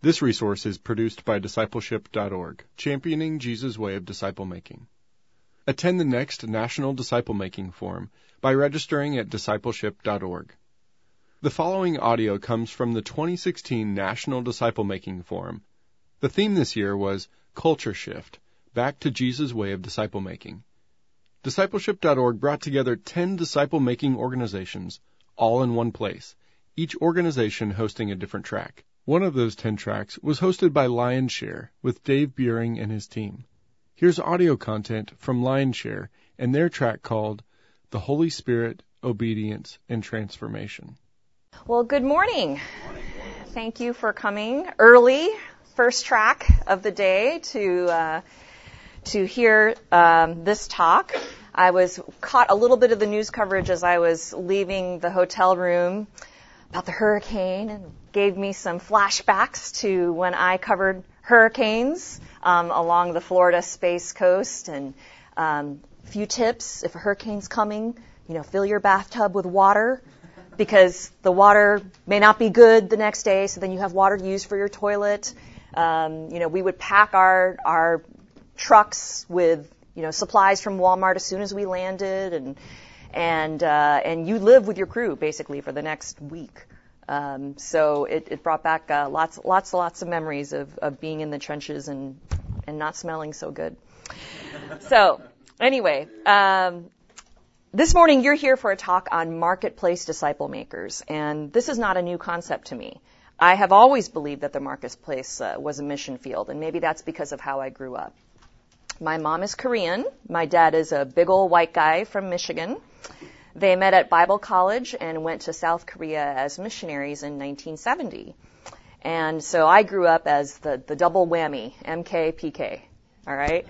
This resource is produced by discipleship.org, championing Jesus' way of disciple making. Attend the next National Disciple Making Forum by registering at discipleship.org. The following audio comes from the 2016 National Disciple Making Forum. The theme this year was Culture Shift Back to Jesus' Way of Disciple Making. Discipleship.org brought together 10 disciple making organizations, all in one place, each organization hosting a different track. One of those 10 tracks was hosted by Lionshare with Dave Buehring and his team. Here's audio content from Lionshare and their track called The Holy Spirit, Obedience, and Transformation. Well, good morning. Thank you for coming early, first track of the day to uh, to hear um, this talk. I was caught a little bit of the news coverage as I was leaving the hotel room about the hurricane and gave me some flashbacks to when I covered hurricanes um, along the Florida Space Coast and um, a few tips if a hurricane's coming, you know, fill your bathtub with water because the water may not be good the next day, so then you have water to use for your toilet. Um, you know, we would pack our our trucks with you know supplies from Walmart as soon as we landed, and and uh, and you live with your crew basically for the next week. Um, so it, it brought back uh, lots lots lots of memories of, of being in the trenches and and not smelling so good. So anyway, um, this morning you're here for a talk on marketplace disciple makers, and this is not a new concept to me. I have always believed that the marketplace uh, was a mission field, and maybe that's because of how I grew up. My mom is Korean. My dad is a big old white guy from Michigan. They met at Bible college and went to South Korea as missionaries in 1970. And so I grew up as the, the double whammy, MK, PK. All right?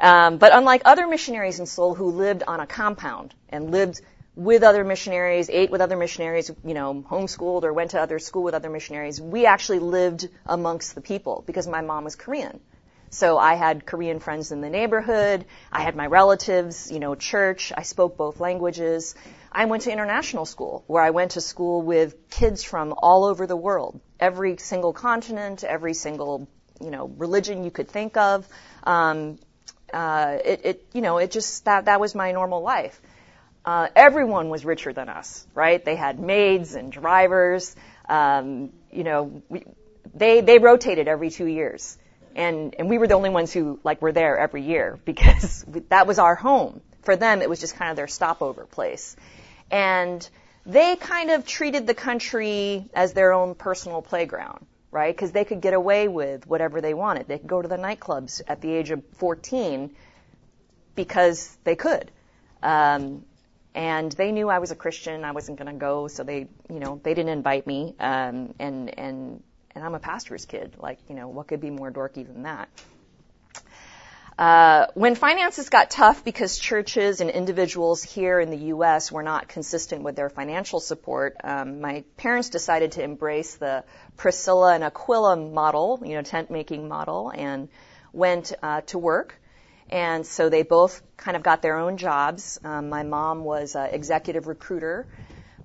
Um, but unlike other missionaries in Seoul who lived on a compound and lived with other missionaries, ate with other missionaries, you know, homeschooled or went to other school with other missionaries, we actually lived amongst the people because my mom was Korean. So I had Korean friends in the neighborhood. I had my relatives, you know, church. I spoke both languages. I went to international school where I went to school with kids from all over the world, every single continent, every single, you know, religion you could think of. Um, uh, it, it, you know, it just, that, that was my normal life. Uh, everyone was richer than us, right? They had maids and drivers. Um, you know, we, they, they rotated every two years and and we were the only ones who like were there every year because that was our home. For them, it was just kind of their stopover place, and they kind of treated the country as their own personal playground, right? Because they could get away with whatever they wanted. They could go to the nightclubs at the age of 14 because they could. Um, and they knew I was a Christian. I wasn't going to go, so they, you know, they didn't invite me. Um, and and and I'm a pastor's kid. Like, you know, what could be more dorky than that? Uh, when finances got tough because churches and individuals here in the U.S. were not consistent with their financial support, um, my parents decided to embrace the Priscilla and Aquila model, you know, tent making model, and went uh, to work. And so they both kind of got their own jobs. Um, my mom was an executive recruiter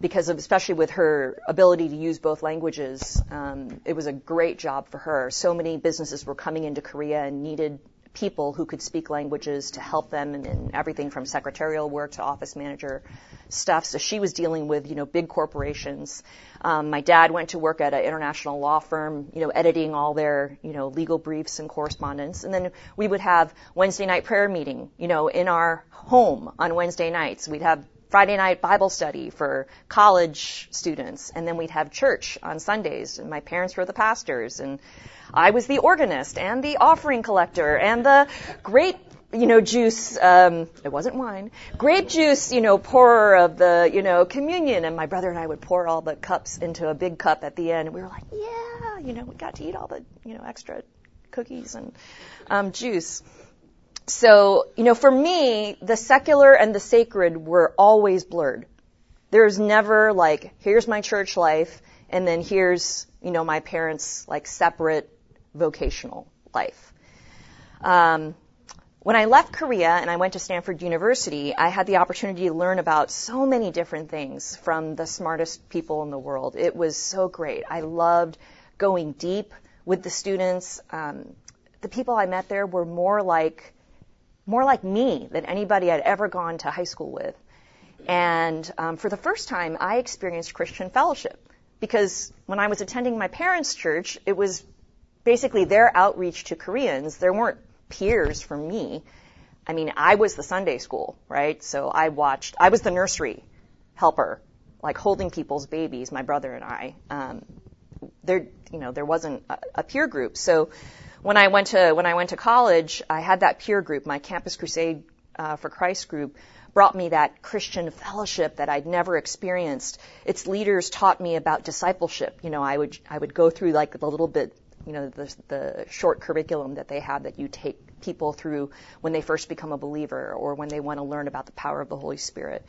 because of, especially with her ability to use both languages, um, it was a great job for her. So many businesses were coming into Korea and needed people who could speak languages to help them in, in everything from secretarial work to office manager stuff. So she was dealing with, you know, big corporations. Um, my dad went to work at an international law firm, you know, editing all their, you know, legal briefs and correspondence. And then we would have Wednesday night prayer meeting, you know, in our home on Wednesday nights. We'd have Friday night Bible study for college students, and then we'd have church on Sundays, and my parents were the pastors, and I was the organist and the offering collector and the grape, you know, juice, um, it wasn't wine, grape juice, you know, pourer of the, you know, communion, and my brother and I would pour all the cups into a big cup at the end, and we were like, yeah, you know, we got to eat all the, you know, extra cookies and um, juice so, you know, for me, the secular and the sacred were always blurred. There's never like, here's my church life, and then here's, you know, my parents' like separate vocational life. Um, when I left Korea and I went to Stanford University, I had the opportunity to learn about so many different things from the smartest people in the world. It was so great. I loved going deep with the students. Um, the people I met there were more like more like me than anybody I'd ever gone to high school with. And um, for the first time, I experienced Christian fellowship because when I was attending my parents' church, it was basically their outreach to Koreans. There weren't peers for me. I mean, I was the Sunday school, right? So I watched, I was the nursery helper, like holding people's babies, my brother and I. Um, there, you know, there wasn't a, a peer group. So when I went to, when I went to college, I had that peer group, my Campus Crusade uh, for Christ group brought me that Christian fellowship that I'd never experienced. Its leaders taught me about discipleship. You know, I would I would go through like the little bit, you know, the the short curriculum that they have that you take people through when they first become a believer or when they want to learn about the power of the Holy Spirit.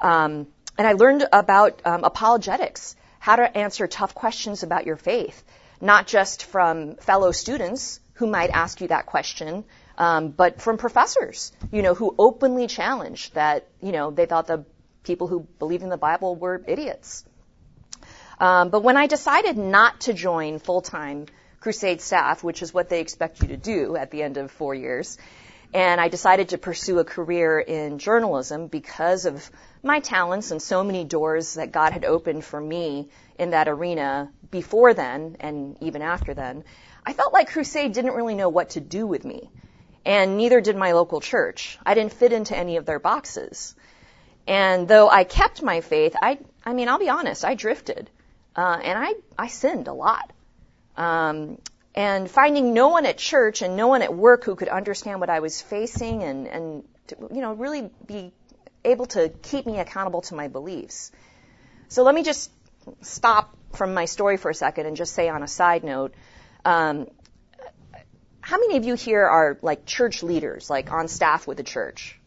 Um, and I learned about um, apologetics, how to answer tough questions about your faith, not just from fellow students who might ask you that question, um, but from professors, you know, who openly challenged that, you know, they thought the people who believed in the Bible were idiots. Um, but when I decided not to join full time crusade staff, which is what they expect you to do at the end of four years, and I decided to pursue a career in journalism because of my talents and so many doors that God had opened for me in that arena before then and even after then. I felt like Crusade didn't really know what to do with me. And neither did my local church. I didn't fit into any of their boxes. And though I kept my faith, I, I mean, I'll be honest, I drifted. Uh, and I, I sinned a lot. Um, and finding no one at church and no one at work who could understand what I was facing and, and to, you know, really be able to keep me accountable to my beliefs. So let me just stop from my story for a second and just say on a side note, um, how many of you here are like church leaders, like on staff with the church?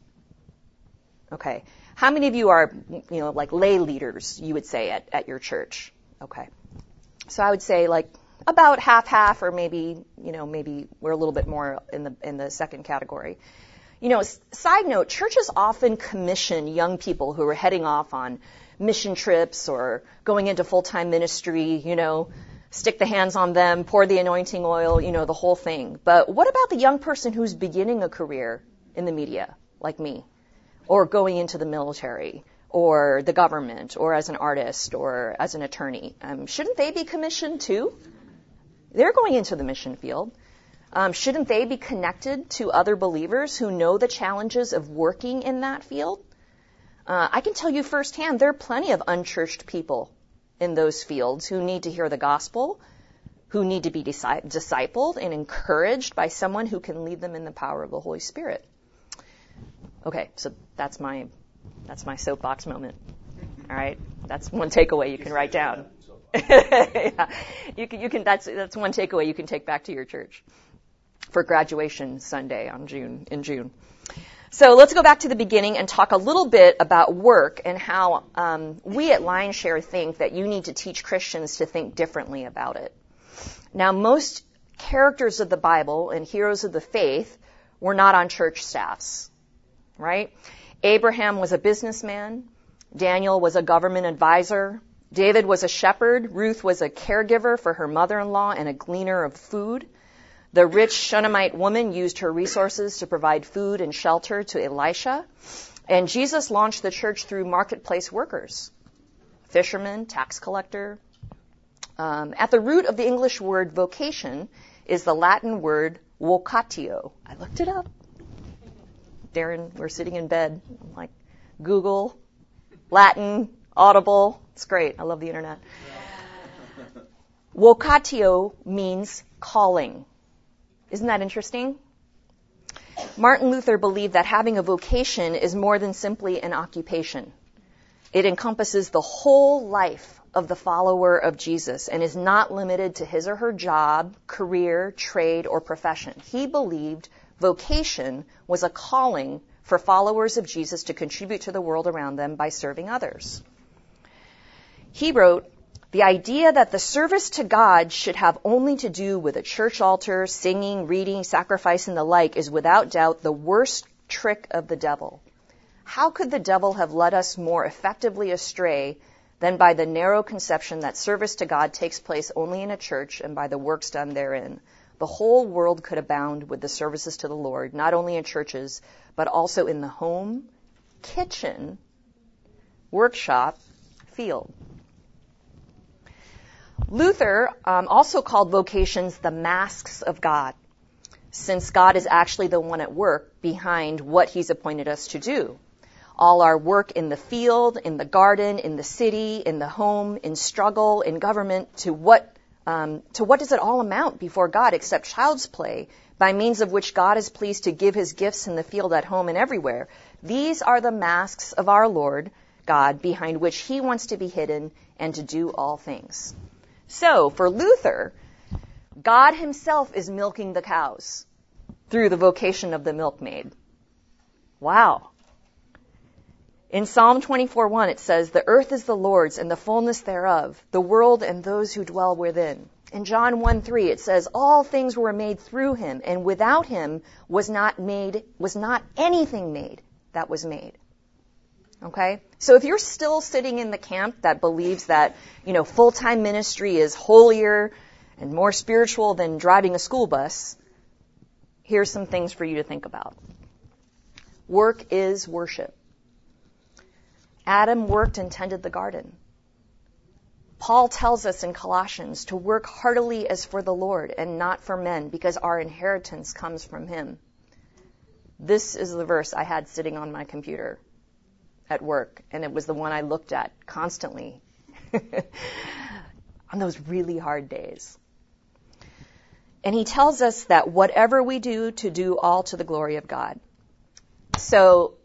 Okay. How many of you are, you know, like lay leaders, you would say, at, at your church? Okay. So I would say like about half half or maybe you know maybe we're a little bit more in the in the second category you know side note churches often commission young people who are heading off on mission trips or going into full-time ministry you know stick the hands on them pour the anointing oil you know the whole thing but what about the young person who's beginning a career in the media like me or going into the military or the government or as an artist or as an attorney um, shouldn't they be commissioned too they're going into the mission field. Um, shouldn't they be connected to other believers who know the challenges of working in that field? Uh, I can tell you firsthand, there are plenty of unchurched people in those fields who need to hear the gospel, who need to be discipled and encouraged by someone who can lead them in the power of the Holy Spirit. Okay, so that's my that's my soapbox moment. All right, that's one takeaway you can write down. yeah. You can, you can, that's, that's one takeaway you can take back to your church for graduation Sunday on June, in June. So let's go back to the beginning and talk a little bit about work and how um, we at Lionshare think that you need to teach Christians to think differently about it. Now, most characters of the Bible and heroes of the faith were not on church staffs, right? Abraham was a businessman. Daniel was a government advisor. David was a shepherd. Ruth was a caregiver for her mother-in-law and a gleaner of food. The rich Shunammite woman used her resources to provide food and shelter to Elisha. And Jesus launched the church through marketplace workers, fishermen, tax collector. Um, at the root of the English word vocation is the Latin word vocatio. I looked it up. Darren, we're sitting in bed. I'm like, Google, Latin, Audible. It's great. I love the internet. Vocatio means calling. Isn't that interesting? Martin Luther believed that having a vocation is more than simply an occupation. It encompasses the whole life of the follower of Jesus and is not limited to his or her job, career, trade, or profession. He believed vocation was a calling for followers of Jesus to contribute to the world around them by serving others. He wrote, the idea that the service to God should have only to do with a church altar, singing, reading, sacrifice, and the like is without doubt the worst trick of the devil. How could the devil have led us more effectively astray than by the narrow conception that service to God takes place only in a church and by the works done therein. The whole world could abound with the services to the Lord, not only in churches, but also in the home, kitchen, workshop, field. Luther um, also called vocations the masks of God, since God is actually the one at work behind what he's appointed us to do all our work in the field, in the garden, in the city, in the home, in struggle, in government, to what, um, to what does it all amount before God except child's play, by means of which God is pleased to give his gifts in the field, at home, and everywhere? These are the masks of our Lord God, behind which he wants to be hidden and to do all things. So, for Luther, God himself is milking the cows through the vocation of the milkmaid. Wow. In Psalm 24:1 it says, "The earth is the Lord's and the fullness thereof, the world and those who dwell within." In John 1:3 it says, "All things were made through him, and without him was not made was not anything made that was made." Okay? So if you're still sitting in the camp that believes that, you know, full-time ministry is holier and more spiritual than driving a school bus, here's some things for you to think about. Work is worship. Adam worked and tended the garden. Paul tells us in Colossians to work heartily as for the Lord and not for men because our inheritance comes from him. This is the verse I had sitting on my computer at work, and it was the one I looked at constantly on those really hard days. And he tells us that whatever we do, to do all to the glory of God. So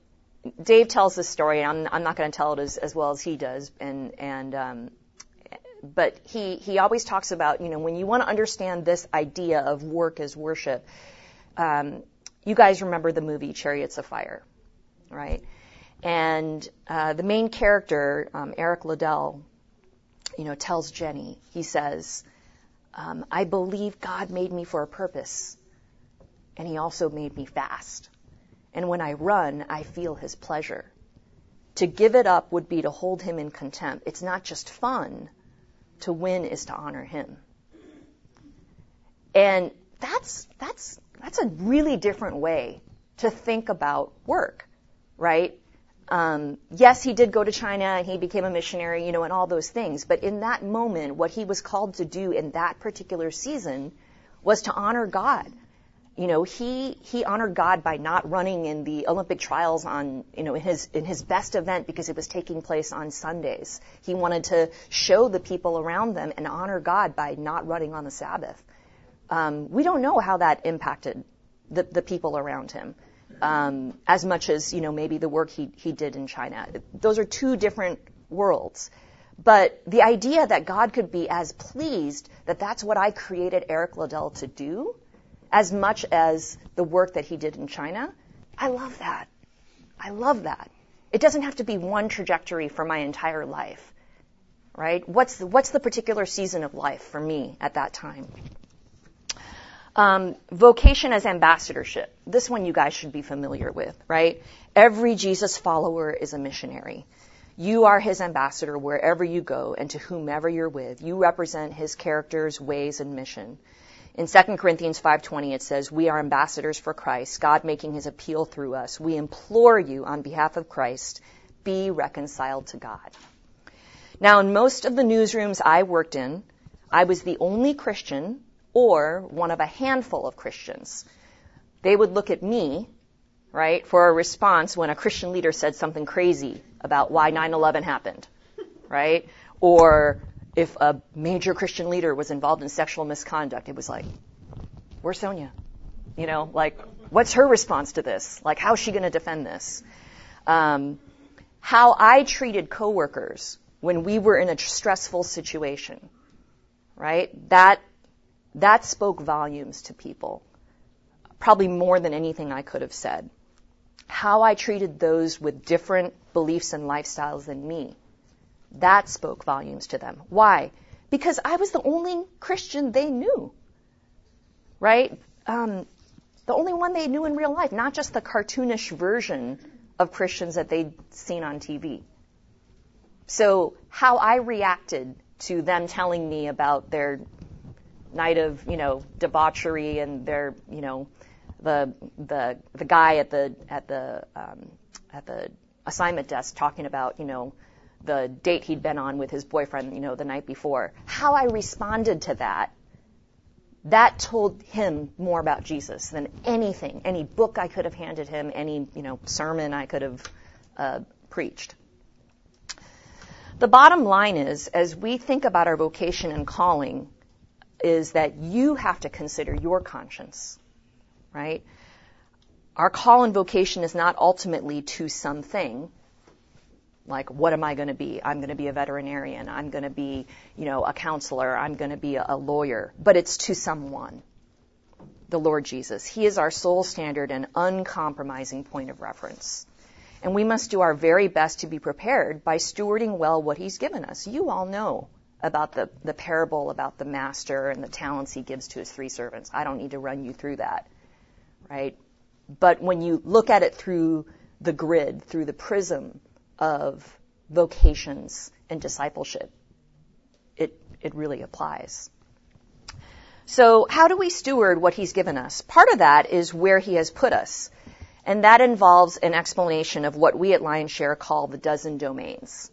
Dave tells this story. I'm, I'm not going to tell it as, as well as he does, and and um, but he he always talks about you know when you want to understand this idea of work as worship. Um, you guys remember the movie Chariots of Fire, right? And uh, the main character, um, Eric Liddell, you know, tells Jenny. He says, um, "I believe God made me for a purpose, and He also made me fast." and when I run, I feel his pleasure. To give it up would be to hold him in contempt. It's not just fun. To win is to honor him. And that's, that's, that's a really different way to think about work, right? Um, yes, he did go to China and he became a missionary, you know, and all those things. But in that moment, what he was called to do in that particular season was to honor God, you know, he he honored God by not running in the Olympic trials on, you know, in his in his best event because it was taking place on Sundays. He wanted to show the people around them and honor God by not running on the Sabbath. Um, we don't know how that impacted the the people around him. Um, as much as you know, maybe the work he he did in China. Those are two different worlds. But the idea that God could be as pleased that that's what I created Eric Liddell to do, as much as the work that he did in China. I love that. I love that. It doesn't have to be one trajectory for my entire life, right? What's the, what's the particular season of life for me at that time? Um, vocation as ambassadorship. This one you guys should be familiar with, right? Every Jesus follower is a missionary. You are his ambassador wherever you go and to whomever you're with. You represent his characters, ways, and mission. In 2 Corinthians 5:20 it says, "We are ambassadors for Christ, God making his appeal through us. We implore you on behalf of Christ, be reconciled to God." Now, in most of the newsrooms I worked in, I was the only Christian or one of a handful of Christians. They would look at me, right, for a response when a Christian leader said something crazy about why 9/11 happened, right? Or if a major Christian leader was involved in sexual misconduct, it was like, where's Sonia? You know, like, what's her response to this? Like, how's she going to defend this? Um, how I treated coworkers when we were in a stressful situation, right? That that spoke volumes to people, probably more than anything I could have said. How I treated those with different beliefs and lifestyles than me that spoke volumes to them. Why? Because I was the only Christian they knew. Right? Um, the only one they knew in real life, not just the cartoonish version of Christians that they'd seen on TV. So how I reacted to them telling me about their night of, you know, debauchery and their, you know, the the the guy at the at the um, at the assignment desk talking about, you know, the date he'd been on with his boyfriend, you know, the night before. How I responded to that, that told him more about Jesus than anything, any book I could have handed him, any, you know, sermon I could have uh, preached. The bottom line is, as we think about our vocation and calling, is that you have to consider your conscience, right? Our call and vocation is not ultimately to something. Like, what am I going to be? I'm going to be a veterinarian. I'm going to be, you know, a counselor. I'm going to be a, lawyer. But it's to someone. The Lord Jesus. He is our sole standard and uncompromising point of reference. And we must do our very best to be prepared by stewarding well what He's given us. You all know about the, the parable about the master and the talents he gives to his three servants. I don't need to run you through that, right? But when you look at it through the grid, through the prism of vocations and discipleship, it, it really applies. So how do we steward what he's given us? Part of that is where he has put us. And that involves an explanation of what we at Lionshare call the dozen domains.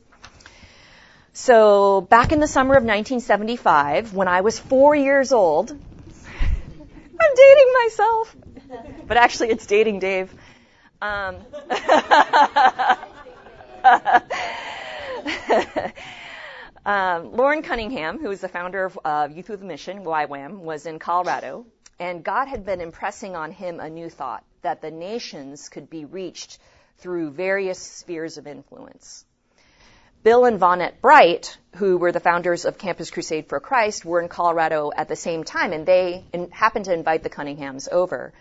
So back in the summer of 1975, when I was four years old, I'm dating myself, but actually it's dating Dave. Um, um, Loren Cunningham, who is the founder of uh, Youth with a Mission, YWAM, was in Colorado, and God had been impressing on him a new thought that the nations could be reached through various spheres of influence. Bill and Vonette Bright, who were the founders of Campus Crusade for Christ, were in Colorado at the same time, and they in, happened to invite the Cunninghams over.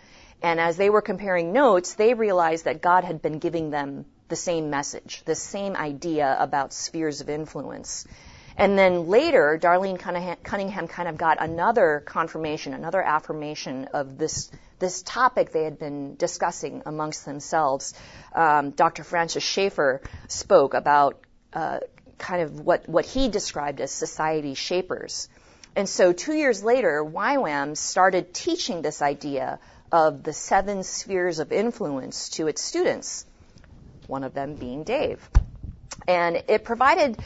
And as they were comparing notes, they realized that God had been giving them the same message, the same idea about spheres of influence. And then later, Darlene Cunningham kind of got another confirmation, another affirmation of this this topic they had been discussing amongst themselves. Um, Dr. Francis Schaeffer spoke about uh, kind of what, what he described as society shapers. And so two years later, YWAM started teaching this idea of the seven spheres of influence to its students, one of them being Dave. And it provided,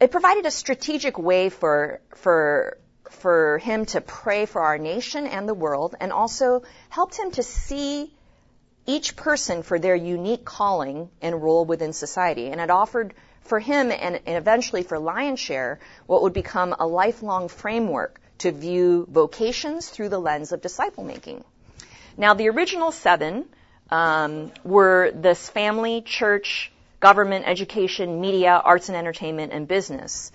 it provided a strategic way for, for, for him to pray for our nation and the world and also helped him to see each person for their unique calling and role within society. And it offered for him and, and eventually for Lionshare what would become a lifelong framework to view vocations through the lens of disciple making. Now, the original seven um, were this family, church, government, education, media, arts and entertainment, and business.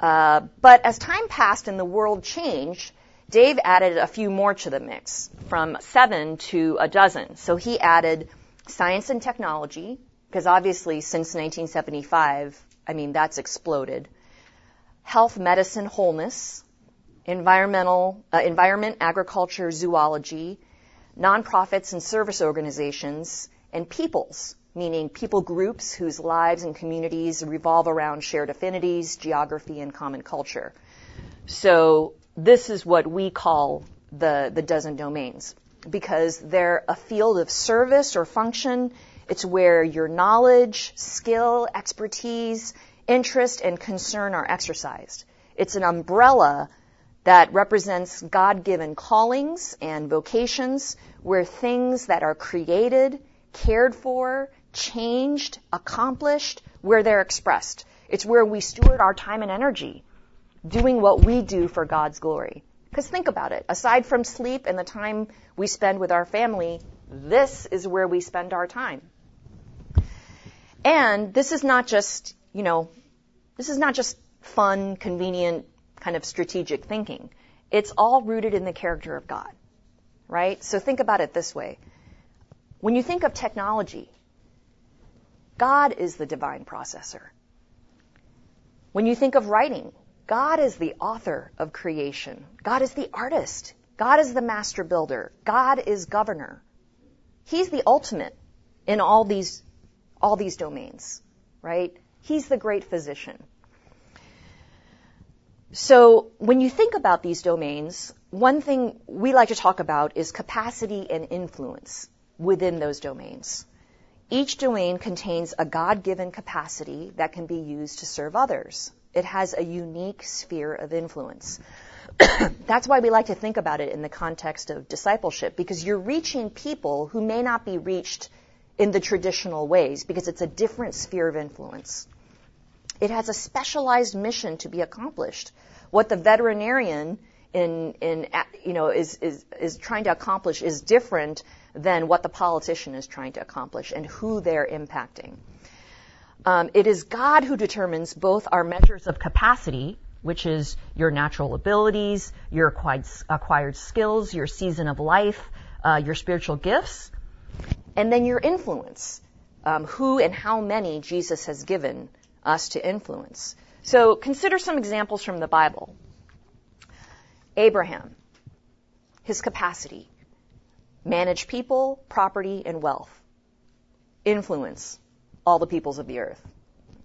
Uh, but as time passed and the world changed, Dave added a few more to the mix, from seven to a dozen. So he added science and technology, because obviously since 1975, I mean, that's exploded. Health, medicine, wholeness, environmental, uh, environment, agriculture, zoology, nonprofits and service organizations, and peoples, meaning people groups whose lives and communities revolve around shared affinities, geography, and common culture. So this is what we call the, the dozen domains because they're a field of service or function it's where your knowledge, skill, expertise, interest, and concern are exercised. It's an umbrella that represents God given callings and vocations where things that are created, cared for, changed, accomplished, where they're expressed. It's where we steward our time and energy doing what we do for God's glory. Because think about it. Aside from sleep and the time we spend with our family, this is where we spend our time. And this is not just, you know, this is not just fun, convenient, kind of strategic thinking. It's all rooted in the character of God, right? So think about it this way. When you think of technology, God is the divine processor. When you think of writing, God is the author of creation. God is the artist. God is the master builder. God is governor. He's the ultimate in all these all these domains, right? He's the great physician. So when you think about these domains, one thing we like to talk about is capacity and influence within those domains. Each domain contains a God-given capacity that can be used to serve others. It has a unique sphere of influence. That's why we like to think about it in the context of discipleship, because you're reaching people who may not be reached in the traditional ways, because it's a different sphere of influence. It has a specialized mission to be accomplished. What the veterinarian in, in you know, is, is, is trying to accomplish is different than what the politician is trying to accomplish and who they're impacting. Um, it is God who determines both our measures of capacity, which is your natural abilities, your acquired, acquired skills, your season of life, uh, your spiritual gifts, and then your influence, um, who and how many Jesus has given us to influence. So consider some examples from the Bible. Abraham, his capacity, manage people, property, and wealth. Influence all the peoples of the earth.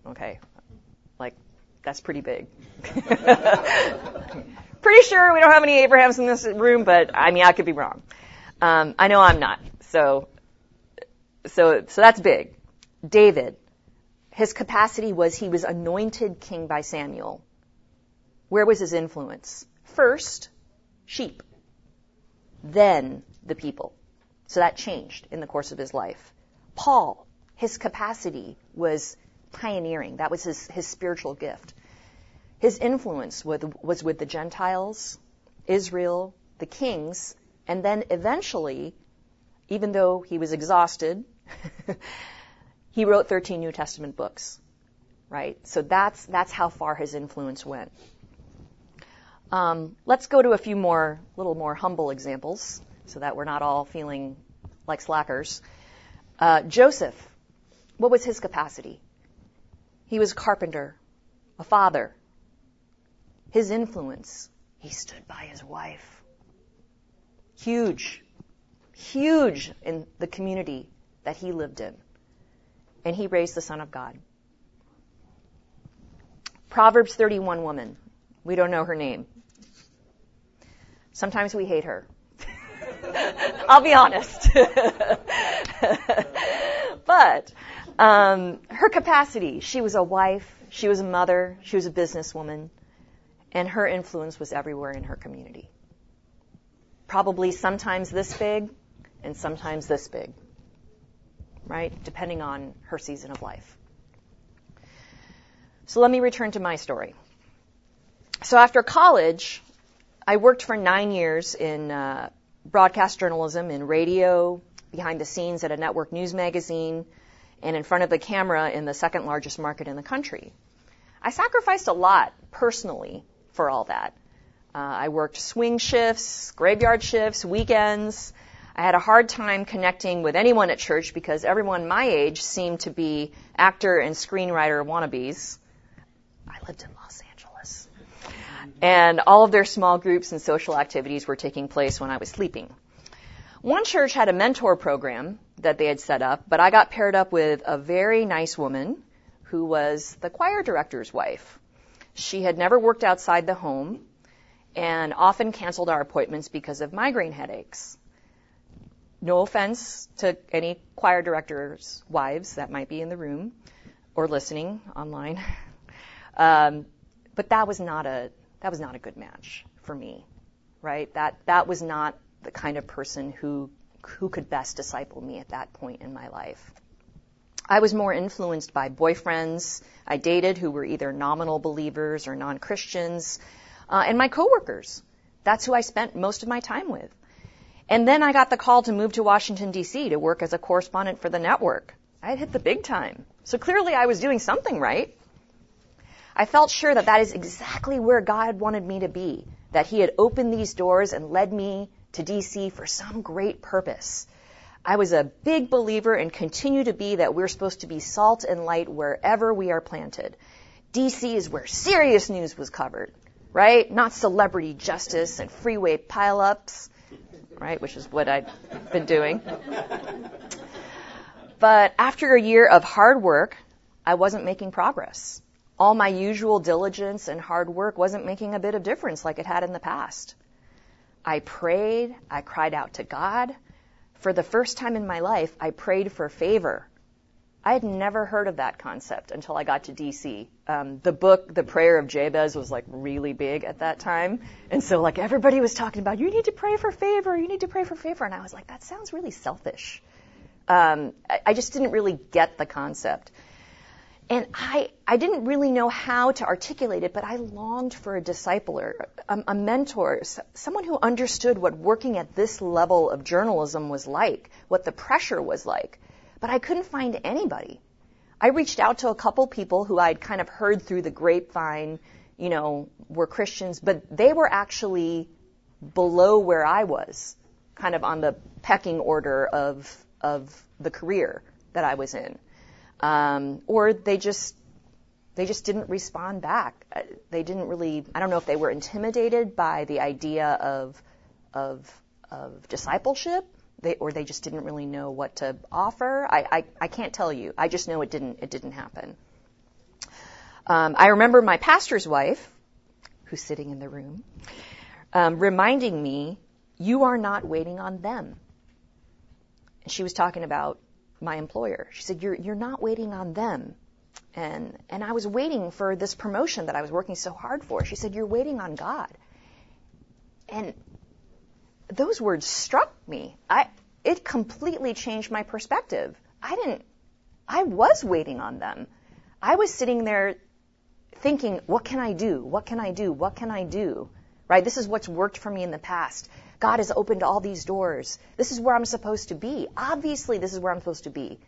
Okay. Like, that's pretty big. pretty sure we don't have any Abrahams in this room, but I mean, I could be wrong. Um, I know I'm not. So, so, so that's big. David, his capacity was he was anointed king by Samuel. Where was his influence? First, sheep. Then the people. So that changed in the course of his life. Paul, his capacity was pioneering. That was his, his spiritual gift. His influence with, was with the Gentiles, Israel, the kings, and then eventually, even though he was exhausted, he wrote 13 New Testament books, right? So that's, that's how far his influence went. Um, let's go to a few more, little more humble examples so that we're not all feeling like slackers. Uh, Joseph, what was his capacity? He was a carpenter, a father. His influence, he stood by his wife. Huge, huge in the community that he lived in and he raised the Son of God. Proverbs 31 woman. We don't know her name. Sometimes we hate her. I'll be honest. but um, her capacity, she was a wife, she was a mother, she was a businesswoman, and her influence was everywhere in her community. Probably sometimes this big and sometimes this big right? Depending on her season of life. So let me return to my story. So after college, I worked for nine years in uh, broadcast journalism, in radio, behind the scenes at a network news magazine, and in front of the camera in the second largest market in the country. I sacrificed a lot personally for all that. Uh, I worked swing shifts, graveyard shifts, weekends. I had a hard time connecting with anyone at church because everyone my age seemed to be actor and screenwriter wannabes. I lived in Los Angeles. And all of their small groups and social activities were taking place when I was sleeping. One church had a mentor program that they had set up, but I got paired up with a very nice woman who was the choir director's wife. She had never worked outside the home and often canceled our appointments because of migraine headaches no offense to any choir directors' wives that might be in the room or listening online, um, but that was not a that was not a good match for me, right? That that was not the kind of person who who could best disciple me at that point in my life. I was more influenced by boyfriends I dated who were either nominal believers or non-Christians, uh, and my coworkers. That's who I spent most of my time with. And then I got the call to move to Washington, D.C. to work as a correspondent for the network. I had hit the big time. So clearly I was doing something right. I felt sure that that is exactly where God wanted me to be, that He had opened these doors and led me to DC for some great purpose. I was a big believer and continue to be that we're supposed to be salt and light wherever we are planted. DC is where serious news was covered, right? Not celebrity justice and freeway pileups right? Which is what I've been doing. But after a year of hard work, I wasn't making progress. All my usual diligence and hard work wasn't making a bit of difference like it had in the past. I prayed, I cried out to God. For the first time in my life, I prayed for favor. I had never heard of that concept until I got to DC. Um, the book, The Prayer of Jabez, was like really big at that time. And so like everybody was talking about, you need to pray for favor, you need to pray for favor. And I was like, that sounds really selfish. Um, I, I just didn't really get the concept. And I, I didn't really know how to articulate it, but I longed for a discipler, a, a mentor, someone who understood what working at this level of journalism was like, what the pressure was like. But I couldn't find anybody. I reached out to a couple people who I'd kind of heard through the grapevine, you know, were Christians, but they were actually below where I was, kind of on the pecking order of, of the career that I was in um, or they just they just didn't respond back. Uh, they didn't really. I don't know if they were intimidated by the idea of of of discipleship, they, or they just didn't really know what to offer. I, I, I can't tell you. I just know it didn't it didn't happen. Um, I remember my pastor's wife, who's sitting in the room, um, reminding me, "You are not waiting on them." And she was talking about my employer. She said, "You're you're not waiting on them." And and I was waiting for this promotion that I was working so hard for. She said, "You're waiting on God." And those words struck me. I it completely changed my perspective. I didn't I was waiting on them. I was sitting there thinking, what can I do? What can I do? What can I do? Right? This is what's worked for me in the past. God has opened all these doors. This is where I'm supposed to be. Obviously, this is where I'm supposed to be.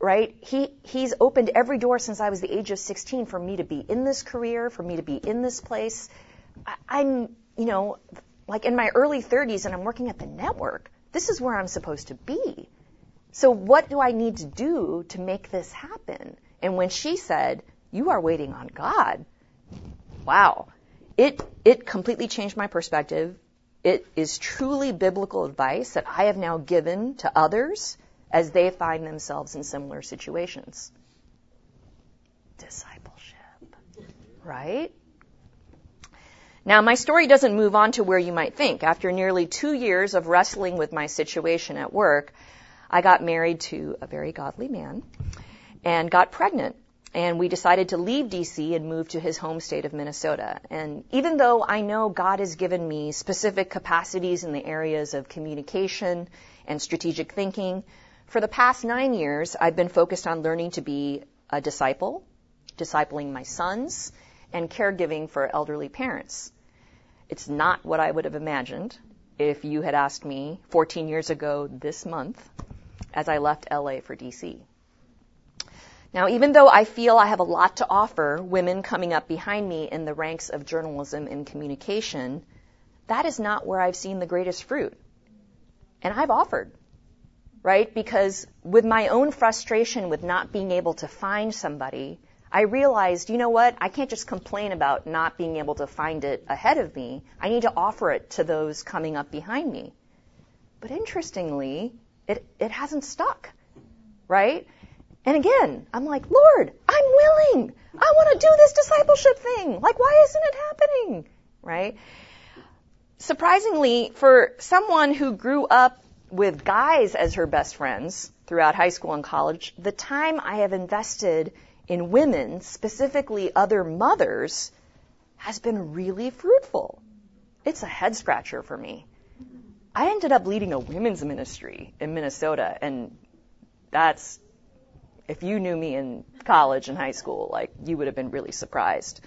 Right? He, he's opened every door since I was the age of 16 for me to be in this career, for me to be in this place. I, I'm, you know, like in my early 30s and I'm working at the network. This is where I'm supposed to be. So what do I need to do to make this happen? And when she said, you are waiting on God, wow. It, it completely changed my perspective. It is truly biblical advice that I have now given to others as they find themselves in similar situations. Discipleship, right? Now, my story doesn't move on to where you might think. After nearly two years of wrestling with my situation at work, I got married to a very godly man and got pregnant and we decided to leave DC and move to his home state of Minnesota. And even though I know God has given me specific capacities in the areas of communication and strategic thinking, for the past nine years, I've been focused on learning to be a disciple, discipling my sons, and caregiving for elderly parents. It's not what I would have imagined if you had asked me 14 years ago this month as I left LA for DC. Now, even though I feel I have a lot to offer women coming up behind me in the ranks of journalism and communication, that is not where I've seen the greatest fruit. And I've offered, right? Because with my own frustration with not being able to find somebody, I realized, you know what? I can't just complain about not being able to find it ahead of me. I need to offer it to those coming up behind me. But interestingly, it, it hasn't stuck, right? And again, I'm like, Lord, I'm willing. I want to do this discipleship thing. Like, why isn't it happening? Right? Surprisingly, for someone who grew up with guys as her best friends throughout high school and college, the time I have invested in women, specifically other mothers, has been really fruitful. It's a head scratcher for me. I ended up leading a women's ministry in Minnesota, and that's if you knew me in college and high school, like you would have been really surprised.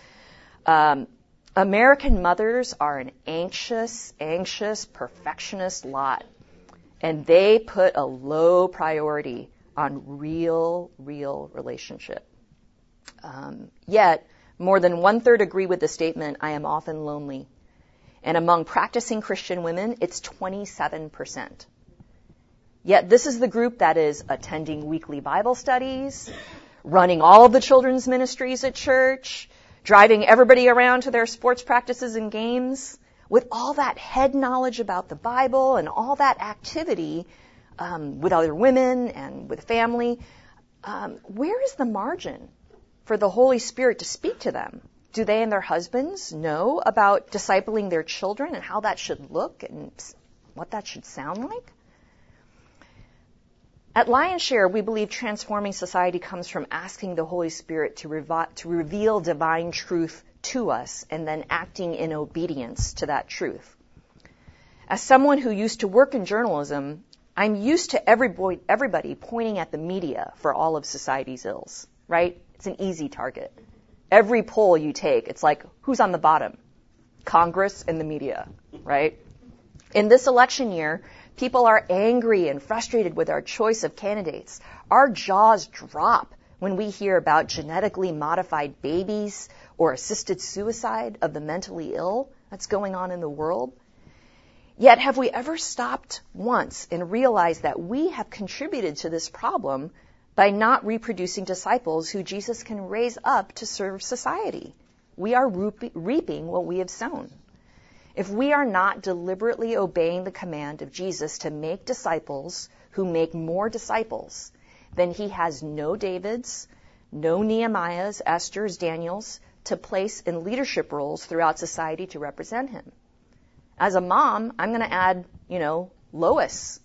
Um, American mothers are an anxious, anxious, perfectionist lot, and they put a low priority on real, real relationship. Um, yet, more than one third agree with the statement, I am often lonely. And among practicing Christian women, it's 27%. Yet this is the group that is attending weekly Bible studies, running all of the children's ministries at church, driving everybody around to their sports practices and games. With all that head knowledge about the Bible and all that activity um, with other women and with family, um, where is the margin for the Holy Spirit to speak to them? Do they and their husbands know about discipling their children and how that should look and what that should sound like? At Lionshare, we believe transforming society comes from asking the Holy Spirit to, revi- to reveal divine truth to us and then acting in obedience to that truth. As someone who used to work in journalism, I'm used to every boy, everybody pointing at the media for all of society's ills, right? It's an easy target. Every poll you take, it's like, who's on the bottom? Congress and the media, right? In this election year, People are angry and frustrated with our choice of candidates. Our jaws drop when we hear about genetically modified babies or assisted suicide of the mentally ill that's going on in the world. Yet, have we ever stopped once and realized that we have contributed to this problem by not reproducing disciples who Jesus can raise up to serve society? We are reaping what we have sown. If we are not deliberately obeying the command of Jesus to make disciples who make more disciples, then he has no Davids, no Nehemiahs, Esther's, Daniels to place in leadership roles throughout society to represent him. As a mom, I'm going to add, you know, Lois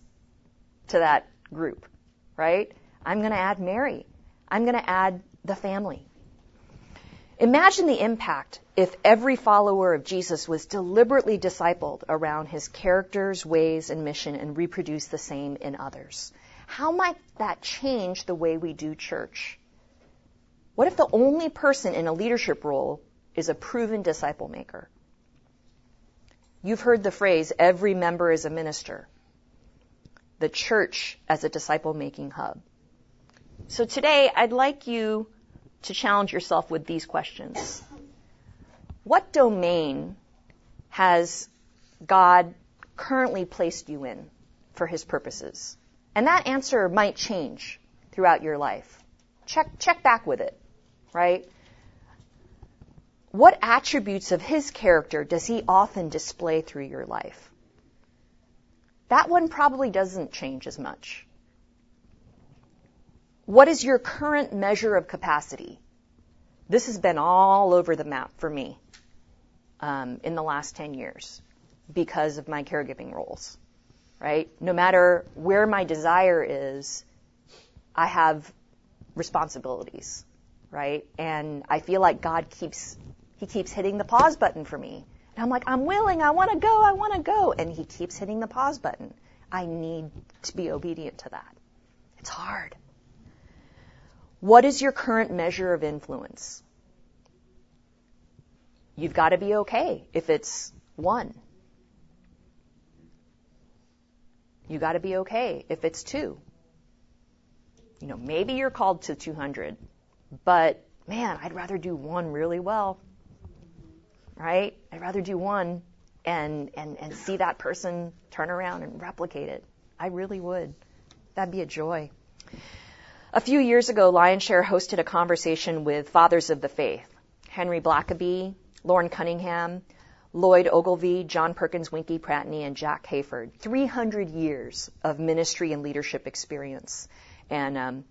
to that group, right? I'm going to add Mary. I'm going to add the family. Imagine the impact if every follower of Jesus was deliberately discipled around his characters, ways, and mission and reproduce the same in others. How might that change the way we do church? What if the only person in a leadership role is a proven disciple maker? You've heard the phrase, every member is a minister. The church as a disciple making hub. So today, I'd like you to challenge yourself with these questions. What domain has God currently placed you in for his purposes? And that answer might change throughout your life. Check, check back with it, right? What attributes of his character does he often display through your life? That one probably doesn't change as much. What is your current measure of capacity? This has been all over the map for me um, in the last 10 years because of my caregiving roles, right? No matter where my desire is, I have responsibilities, right? And I feel like God keeps, He keeps hitting the pause button for me. And I'm like, I'm willing, I want to go, I want to go. And He keeps hitting the pause button. I need to be obedient to that. It's hard. What is your current measure of influence? You've got to be okay if it's one. You got to be okay if it's two. You know, maybe you're called to 200, but man, I'd rather do one really well. Right? I'd rather do one and, and, and see that person turn around and replicate it. I really would. That'd be a joy. A few years ago, Lionshare hosted a conversation with fathers of the faith. Henry Blackaby, Loren Cunningham, Lloyd Ogilvie, John Perkins Winkie Pratney, and Jack Hayford. 300 years of ministry and leadership experience. And um,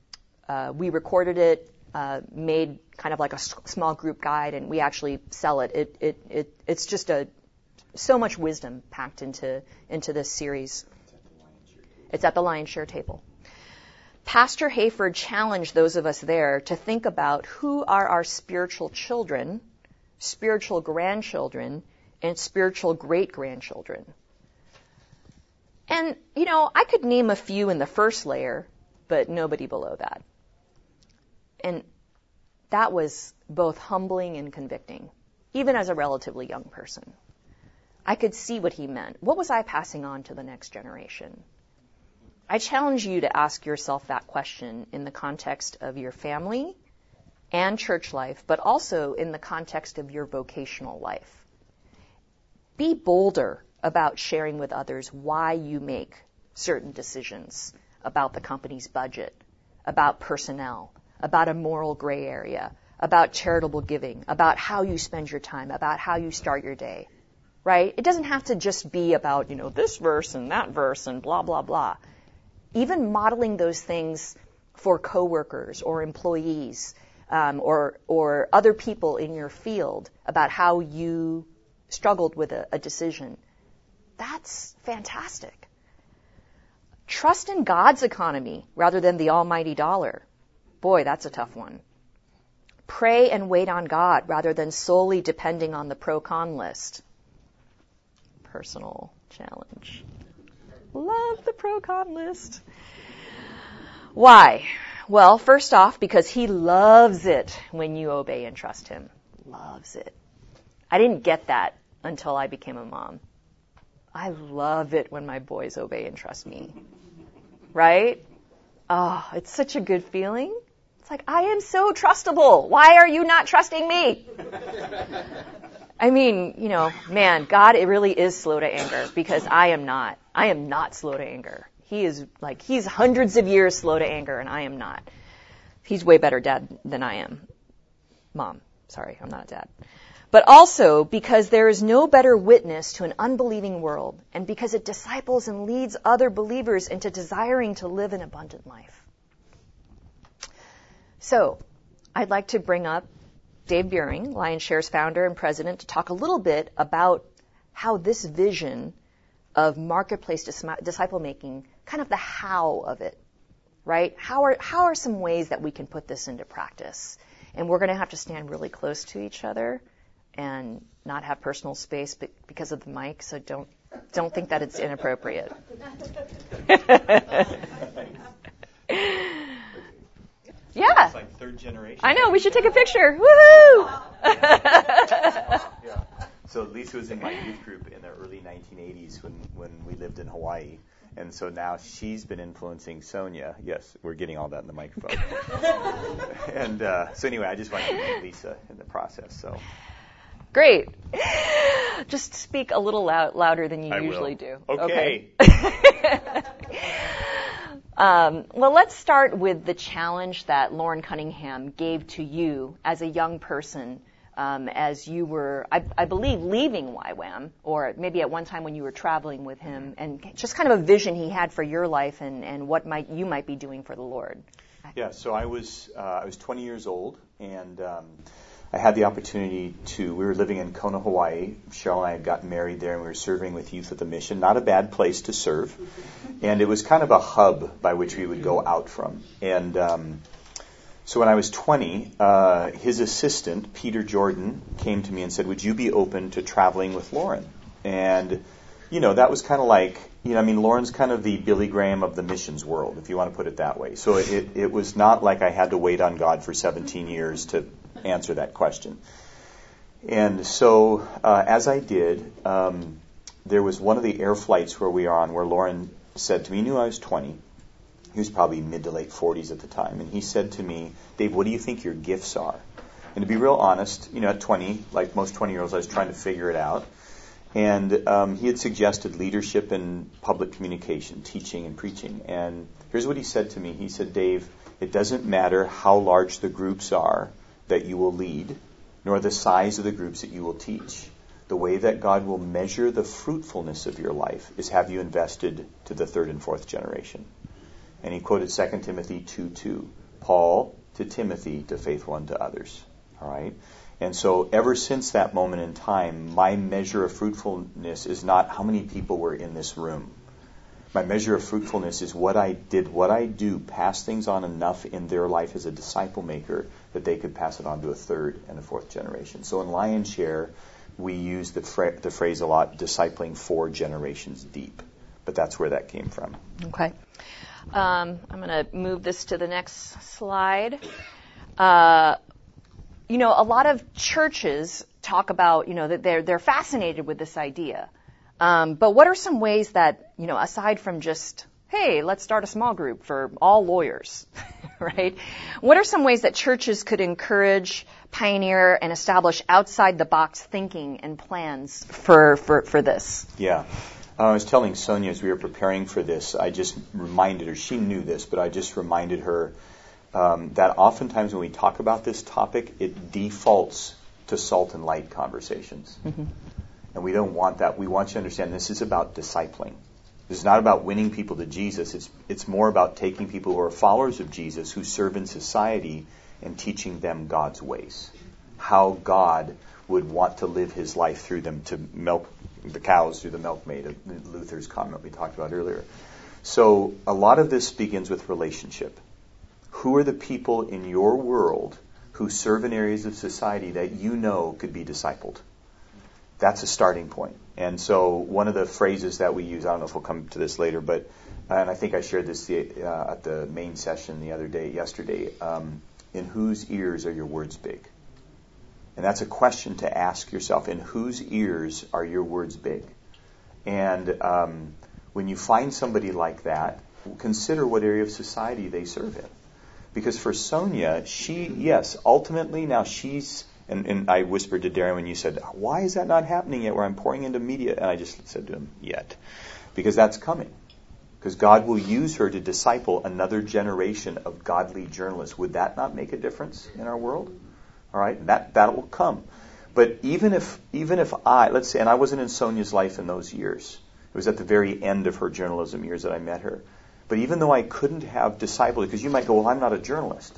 uh, we recorded it, uh, made kind of like a small group guide, and we actually sell it. It, it, it. It's just a so much wisdom packed into into this series. It's at the Lion's Share table. Pastor Hayford challenged those of us there to think about who are our spiritual children, spiritual grandchildren, and spiritual great grandchildren. And, you know, I could name a few in the first layer, but nobody below that. And that was both humbling and convicting, even as a relatively young person. I could see what he meant. What was I passing on to the next generation? I challenge you to ask yourself that question in the context of your family and church life, but also in the context of your vocational life. Be bolder about sharing with others why you make certain decisions about the company's budget, about personnel, about a moral gray area, about charitable giving, about how you spend your time, about how you start your day. Right? It doesn't have to just be about, you know, this verse and that verse and blah, blah, blah even modeling those things for coworkers or employees um, or or other people in your field about how you struggled with a, a decision. That's fantastic. Trust in God's economy rather than the almighty dollar. Boy, that's a tough one. Pray and wait on God rather than solely depending on the pro con list. Personal challenge. Love the pro con list. Why? Well, first off, because he loves it when you obey and trust him. Loves it. I didn't get that until I became a mom. I love it when my boys obey and trust me. Right? Oh, it's such a good feeling. It's like, I am so trustable. Why are you not trusting me? I mean, you know, man, God, it really is slow to anger because I am not. I am not slow to anger. He is like, he's hundreds of years slow to anger and I am not. He's way better dad than I am. Mom. Sorry, I'm not a dad but also because there is no better witness to an unbelieving world, and because it disciples and leads other believers into desiring to live an abundant life. So, I'd like to bring up Dave Buehring, LionShare's founder and president, to talk a little bit about how this vision of marketplace disciple making, kind of the how of it, right? How are, how are some ways that we can put this into practice? And we're going to have to stand really close to each other and not have personal space because of the mic, so don't don't think that it's inappropriate. yeah. It's like third generation. I know. We should take a picture. Woohoo! yeah. So Lisa was in my youth group in the early 1980s when when we lived in Hawaii. And so now she's been influencing Sonia. Yes, we're getting all that in the microphone. and uh, so anyway, I just wanted to meet Lisa in the process. So Great. Just speak a little loud, louder than you I usually will. do. Okay. okay. um, well, let's start with the challenge that Loren Cunningham gave to you as a young person. Um, as you were, I, I, believe, leaving YWAM, or maybe at one time when you were traveling with him, and just kind of a vision he had for your life and, and what might you might be doing for the Lord. Yeah, so I was uh, I was 20 years old, and um, I had the opportunity to, we were living in Kona, Hawaii. Cheryl and I had gotten married there and we were serving with youth at the mission. Not a bad place to serve. And it was kind of a hub by which we would go out from. And um, so when I was 20, uh, his assistant, Peter Jordan, came to me and said, Would you be open to traveling with Loren? And, you know, that was kind of like, you know, I mean, Loren's kind of the Billy Graham of the missions world, if you want to put it that way. So it, it was not like I had to wait on God for 17 years to answer that question. And so, uh, as I did, um, there was one of the air flights where we were on where Loren said to me, he knew I was 20. He was probably mid to late 40s at the time. And he said to me, Dave, what do you think your gifts are? And to be real honest, you know, at 20, like most 20 year olds, I was trying to figure it out. And um, he had suggested leadership and public communication, teaching and preaching. And here's what he said to me. He said, Dave, it doesn't matter how large the groups are that you will lead, nor the size of the groups that you will teach. The way that God will measure the fruitfulness of your life is have you invested to the third and fourth generation. And he quoted 2 Timothy 2 2. Paul to Timothy to faithful unto others. All right? And so, ever since that moment in time, my measure of fruitfulness is not how many people were in this room. My measure of fruitfulness is what I did, what I do, pass things on enough in their life as a disciple maker that they could pass it on to a third and a fourth generation. So in Lion Share, we use the, fra- the phrase a lot, discipling four generations deep. But that's where that came from. Okay. Um, I'm going to move this to the next slide. Uh, you know, a lot of churches talk about, you know, that they're, they're fascinated with this idea. Um, but what are some ways that, you know, aside from just hey, let's start a small group for all lawyers, right? What are some ways that churches could encourage, pioneer, and establish outside the box thinking and plans for, for, for this? Yeah. Uh, I was telling Sonia as we were preparing for this, I just reminded her, she knew this, but I just reminded her um, that oftentimes when we talk about this topic, it defaults to salt and light conversations. Mm-hmm. And we don't want that. We want you to understand this is about discipling. Is not about winning people to Jesus. It's, it's more about taking people who are followers of Jesus, who serve in society, and teaching them God's ways. How God would want to live his life through them to milk the cows through the milkmaid, uh, Luther's comment we talked about earlier. So a lot of this begins with relationship. Who are the people in your world who serve in areas of society that you know could be discipled? That's a starting point. And so one of the phrases that we use, I don't know if we'll come to this later, but and I think I shared this the, uh, at the main session the other day, yesterday. Um, in whose ears are your words big? And that's a question to ask yourself. In whose ears are your words big? And um, when you find somebody like that, consider what area of society they serve in. Because for Sonia, she, yes, ultimately now she's, and, and I whispered to Darren when you said, why is that not happening yet where I'm pouring into media? And I just said to him, yet. Because that's coming. Because God will use her to disciple another generation of godly journalists. Would that not make a difference in our world? All right, that that will come. But even if even if I, let's say, and I wasn't in Sonia's life in those years. It was at the very end of her journalism years that I met her. But even though I couldn't have discipled, because you might go, well, I'm not a journalist.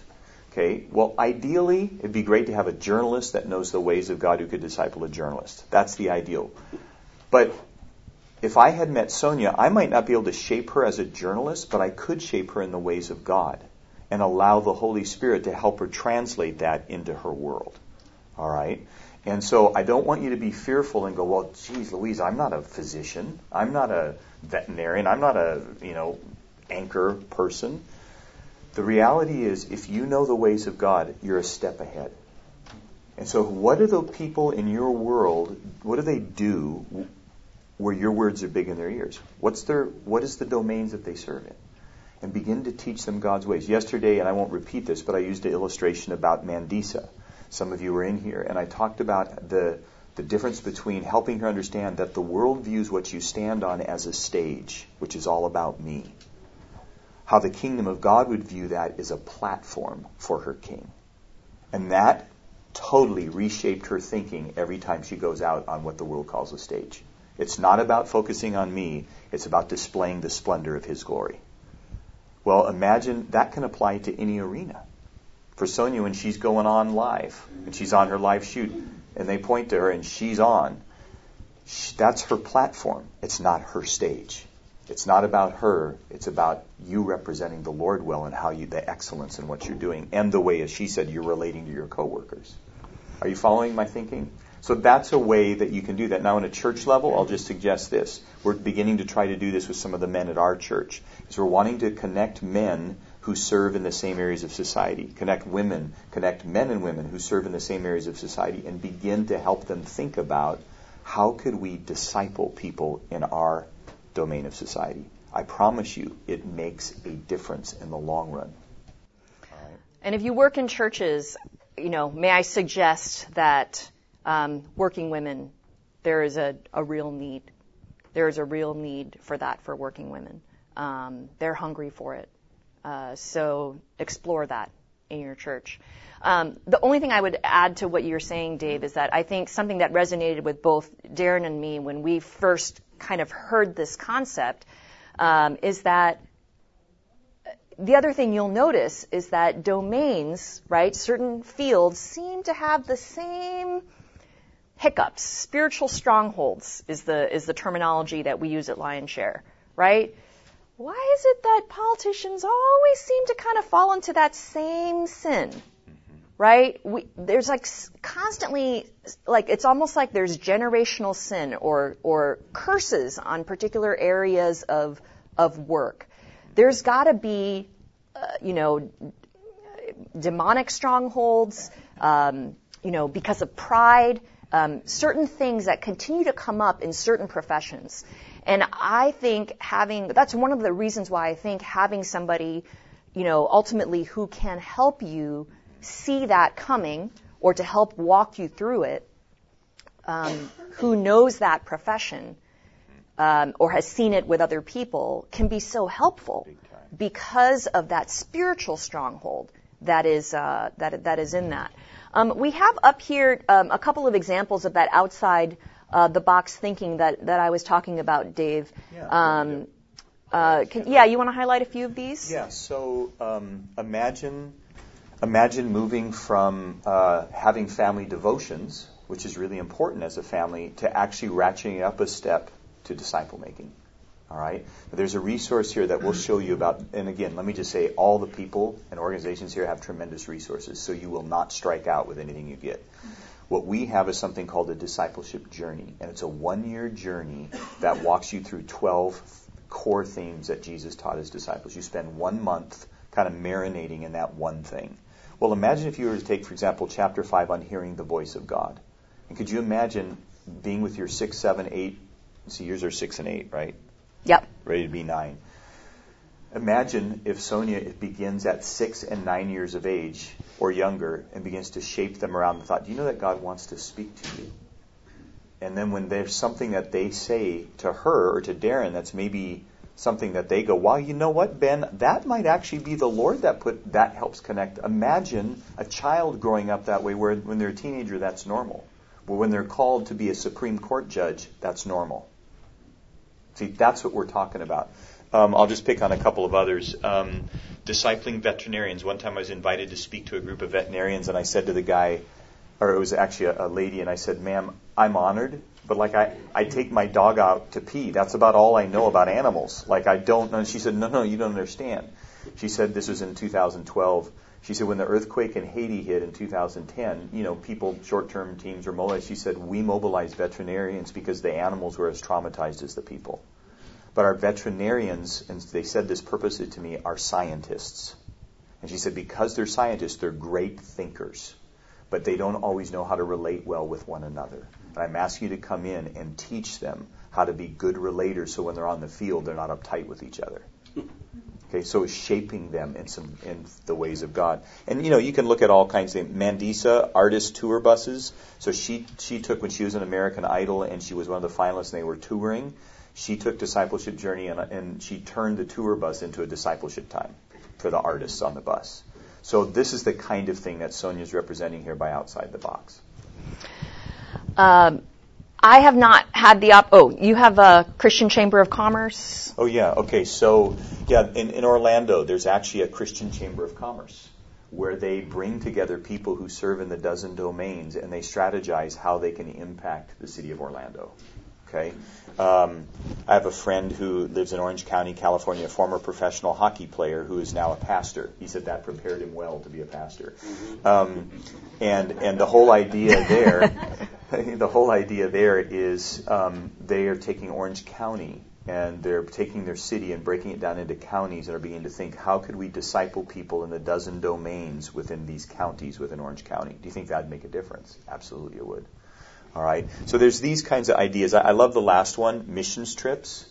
Okay, well, ideally, it'd be great to have a journalist that knows the ways of God who could disciple a journalist. That's the ideal. But if I had met Sonia, I might not be able to shape her as a journalist, but I could shape her in the ways of God and allow the Holy Spirit to help her translate that into her world. All right? And so I don't want you to be fearful and go, well, geez, Louise, I'm not a physician. I'm not a veterinarian. I'm not a, you know, anchor person. The reality is, if you know the ways of God, you're a step ahead. And so, what do the people in your world, what do they do where your words are big in their ears? What's their, what is the domains that they serve in? and begin to teach them God's ways. Yesterday, and I won't repeat this, but I used an illustration about Mandisa. Some of you were in here, and I talked about the the difference between helping her understand that the world views what you stand on as a stage, which is all about me. How the kingdom of God would view that as a platform for her king. And that totally reshaped her thinking every time she goes out on what the world calls a stage. It's not about focusing on me, it's about displaying the splendor of his glory. Well, imagine that can apply to any arena. For Sonia, when she's going on live, and she's on her live shoot, and they point to her and she's on, that's her platform. It's not her stage. It's not about her. It's about you representing the Lord well and how you, the excellence in what you're doing, and the way, as she said, you're relating to your coworkers. Are you following my thinking? So that's a way that you can do that. Now, in a church level, I'll just suggest this. We're beginning to try to do this with some of the men at our church, because we're wanting to connect men who serve in the same areas of society, connect women, connect men and women who serve in the same areas of society, and begin to help them think about how could we disciple people in our domain of society. I promise you, it makes a difference in the long run. And if you work in churches, you know, may I suggest that um, working women, there is a, a real need. There is a real need for that for working women. Um, they're hungry for it. Uh, so explore that in your church. Um, the only thing I would add to what you're saying, Dave, is that I think something that resonated with both Darren and me when we first kind of heard this concept um, is that the other thing you'll notice is that domains, right, certain fields seem to have the same hiccups, spiritual strongholds is the is the terminology that we use at Lionshare, right? Why is it that politicians always seem to kind of fall into that same sin? Right? We, there's like constantly, like it's almost like there's generational sin or or curses on particular areas of of work. There's got to be, uh, you know, demonic strongholds, um, you know, because of pride um, certain things that continue to come up in certain professions. And I think having, that's one of the reasons why I think having somebody, you know, ultimately who can help you see that coming or to help walk you through it, um, who knows that profession um, or has seen it with other people can be so helpful because of that spiritual stronghold that is uh, that that is in that. Um, we have up here um, a couple of examples of that outside uh, the box thinking that, that I was talking about, Dave. Yeah, um, uh, can, yeah, you want to highlight a few of these? Yeah. So um, imagine imagine moving from uh, having family devotions, which is really important as a family, to actually ratcheting up a step to disciple making. All right. There's a resource here that we'll show you about. And again, let me just say, all the people and organizations here have tremendous resources, so you will not strike out with anything you get. What we have is something called a discipleship journey, and it's a one-year journey that walks you through 12 core themes that Jesus taught his disciples. You spend one month kind of marinating in that one thing. Well, imagine if you were to take, for example, chapter 5 on hearing the voice of God. And could you imagine being with your six, seven, eight, see, yours are six and eight, right? Yep. Ready to be nine. Imagine if Sonia begins at six and nine years of age or younger and begins to shape them around the thought, do you know that God wants to speak to you? And then when there's something that they say to her or to Darren that's maybe something that they go, wow, you know what, Ben, that might actually be the Lord that put that helps connect. Imagine a child growing up that way where when they're a teenager that's normal. But when they're called to be a Supreme Court judge, that's normal. See, that's what we're talking about. Um, I'll just pick on a couple of others. Um, discipling veterinarians. One time I was invited to speak to a group of veterinarians, and I said to the guy, or it was actually a, a lady, and I said, ma'am, I'm honored, but like I, I take my dog out to pee. That's about all I know about animals. Like I don't know. She said, no, no, you don't understand. She said this was in 2012. She said when the earthquake in Haiti hit in 2010, you know, people, short-term teams were mobilized. She said we mobilized veterinarians because the animals were as traumatized as the people. But our veterinarians, and they said this purposely to me, are scientists. And she said because they're scientists, they're great thinkers, but they don't always know how to relate well with one another. And I'm asking you to come in and teach them how to be good relators so when they're on the field, they're not uptight with each other. Okay, so it's shaping them in some in the ways of God. And you know, you can look at all kinds of things. Mandisa artist tour buses. So she she took when she was an American Idol and she was one of the finalists and they were touring. She took discipleship journey and, and she turned the tour bus into a discipleship time for the artists on the bus. So this is the kind of thing that Sonia's representing here by outside the box. Um, I have not had the op. Oh, you have a Christian Chamber of Commerce. Oh yeah. Okay. So yeah, in, in Orlando, there's actually a Christian Chamber of Commerce where they bring together people who serve in the dozen domains and they strategize how they can impact the city of Orlando. Okay. Um, I have a friend who lives in Orange County, California, a former professional hockey player who is now a pastor. He said that prepared him well to be a pastor. Um, and and the whole idea there, the whole idea there is um, they are taking Orange County and they're taking their city and breaking it down into counties and are beginning to think how could we disciple people in the dozen domains within these counties within Orange County? Do you think that'd make a difference? Absolutely, it would. All right. So there's these kinds of ideas. I, I love the last one, missions trips.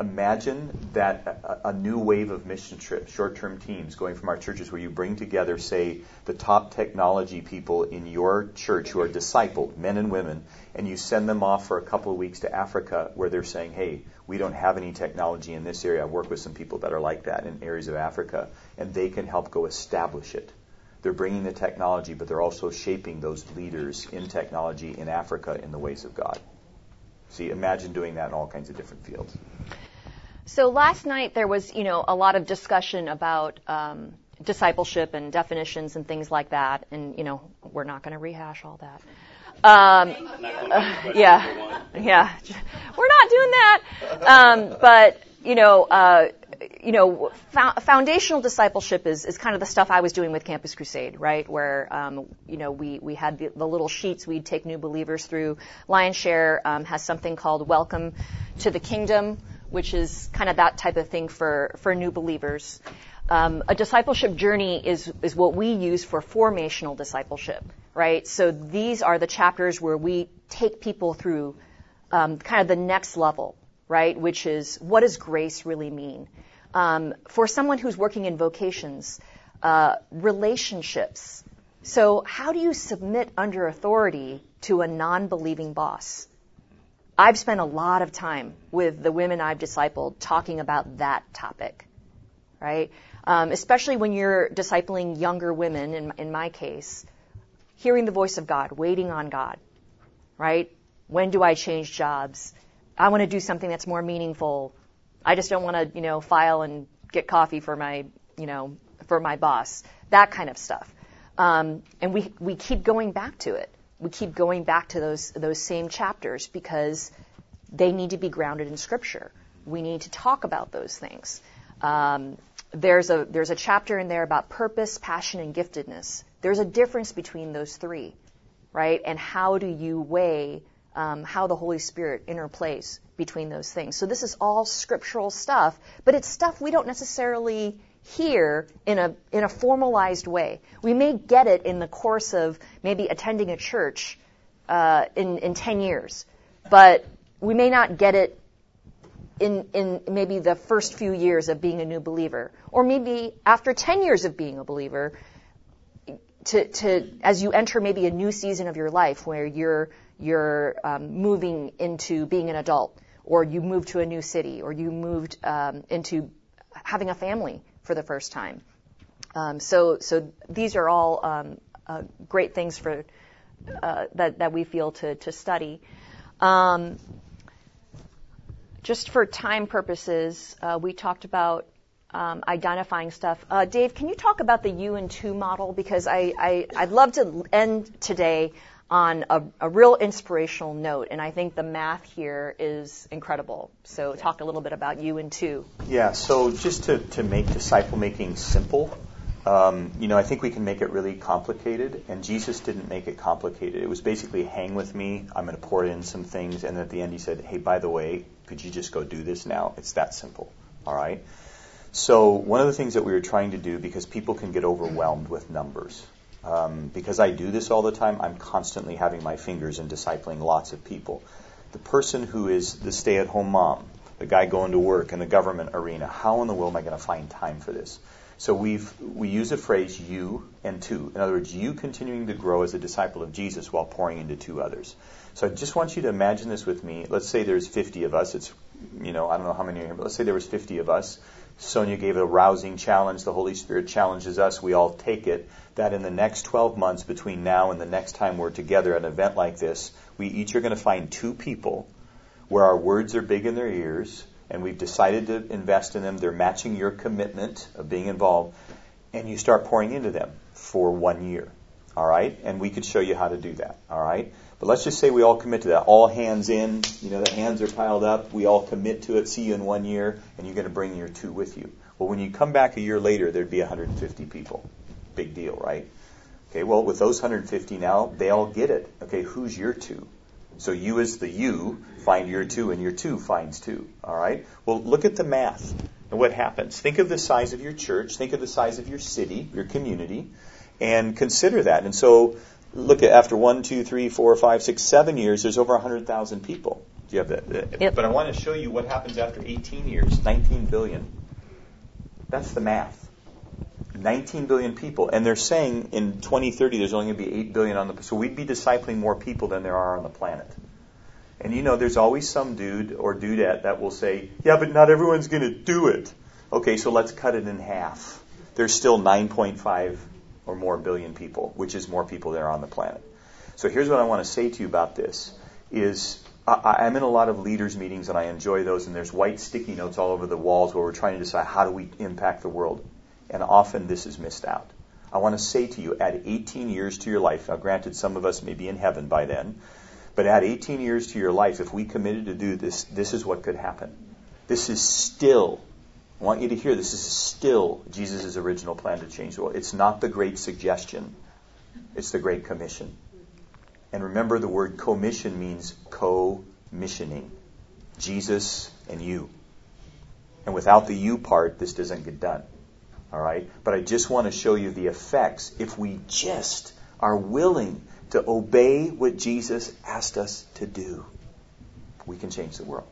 Imagine that a, a new wave of mission trips, short-term teams going from our churches where you bring together, say, the top technology people in your church who are discipled, men and women, and you send them off for a couple of weeks to Africa where they're saying, hey, we don't have any technology in this area. I work with some people that are like that in areas of Africa, and they can help go establish it. They're bringing the technology, but they're also shaping those leaders in technology in Africa in the ways of God. See, imagine doing that in all kinds of different fields. So last night there was, you know, a lot of discussion about um, discipleship and definitions and things like that, and you know, we're not going to rehash all that. Um, uh, yeah, yeah, we're not doing that. Um, but you know, uh, you know, fo- foundational discipleship is, is kind of the stuff I was doing with Campus Crusade, right? Where, um, you know, we, we had the, the, little sheets we'd take new believers through. Lion's Share um, has something called Welcome to the Kingdom, which is kind of that type of thing for, for new believers. Um, a discipleship journey is, is what we use for formational discipleship, right? So these are the chapters where we take people through um, kind of the next level, right? Which is what does grace really mean? Um, for someone who's working in vocations, uh, relationships. So, how do you submit under authority to a non believing boss? I've spent a lot of time with the women I've discipled talking about that topic, right? Um, especially when you're discipling younger women, in, in my case, hearing the voice of God, waiting on God, right? When do I change jobs? I want to do something that's more meaningful I just don't want to, you know, file and get coffee for my, you know, for my boss. That kind of stuff. Um, and we, we keep going back to it. We keep going back to those, those same chapters because they need to be grounded in Scripture. We need to talk about those things. Um, there's a there's a chapter in there about purpose, passion, and giftedness. There's a difference between those three, right? And how do you weigh um, how the Holy Spirit interplays between those things? So this is all scriptural stuff, but it's stuff we don't necessarily hear in a in a formalized way. We may get it in the course of maybe attending a church uh, in in ten years, but we may not get it in, in maybe the first few years of being a new believer, or maybe after 10 years of being a believer, to, to as you enter maybe a new season of your life where you're you're um, moving into being an adult, or you moved to a new city, or you moved um, into having a family for the first time. Um, so so these are all um, uh, great things for uh, that that we feel to to study. Um, just for time purposes, uh, we talked about um, identifying stuff. Uh, Dave, can you talk about the U and two model? Because I, I, I'd love to end today on a, a, real inspirational note, and I think the math here is incredible. So, talk a little bit about you and two. Yeah. So, just to, to make disciple making simple, um, you know, I think we can make it really complicated, and Jesus didn't make it complicated. It was basically hang with me. I'm going to pour in some things, and at the end he said, "Hey, by the way, could you just go do this now? It's that simple. All right. So one of the things that we were trying to do, because people can get overwhelmed with numbers, um, because I do this all the time, I'm constantly having my fingers in discipling lots of people. The person who is the stay-at-home mom, the guy going to work in the government arena, how in the world am I going to find time for this? So we've we use a phrase you and two. In other words, you continuing to grow as a disciple of Jesus while pouring into two others. So I just want you to imagine this with me. Let's say there's 50 of us. It's you know I don't know how many are here, but let's say there was 50 of us. Sonia gave a rousing challenge. The Holy Spirit challenges us. We all take it. That in the next 12 months between now and the next time we're together at an event like this, we each are going to find two people where our words are big in their ears and we've decided to invest in them. They're matching your commitment of being involved, and you start pouring into them for one year. All right? And we could show you how to do that. All right? But let's just say we all commit to that. All hands in. You know, the hands are piled up. We all commit to it. See you in one year, and you're going to bring your two with you. Well, when you come back a year later, there'd be 150 people. Big deal, right? Okay, well, with those 150 now, they all get it. Okay, who's your two? So you as the you find your two, and your two finds two. All right? Well, look at the math and what happens. Think of the size of your church, think of the size of your city, your community, and consider that. And so look at after one, two, three, four, five, six, seven years, there's over 100,000 people. Do you have that? Yep. But I want to show you what happens after 18 years 19 billion. That's the math. 19 billion people, and they're saying in 2030 there's only going to be 8 billion on the planet. so we'd be discipling more people than there are on the planet. And you know, there's always some dude or dudette that will say, "Yeah, but not everyone's going to do it." Okay, so let's cut it in half. There's still 9.5 or more billion people, which is more people there on the planet. So here's what I want to say to you about this: is I, I'm in a lot of leaders meetings and I enjoy those, and there's white sticky notes all over the walls where we're trying to decide how do we impact the world and often this is missed out. I want to say to you, add 18 years to your life. Now, granted, some of us may be in heaven by then, but add 18 years to your life. If we committed to do this, this is what could happen. This is still, I want you to hear, this is still Jesus' original plan to change the world. It's not the great suggestion, it's the great commission. And remember, the word commission means co missioning Jesus and you. And without the you part, this doesn't get done. All right? But I just want to show you the effects if we just are willing to obey what Jesus asked us to do. We can change the world.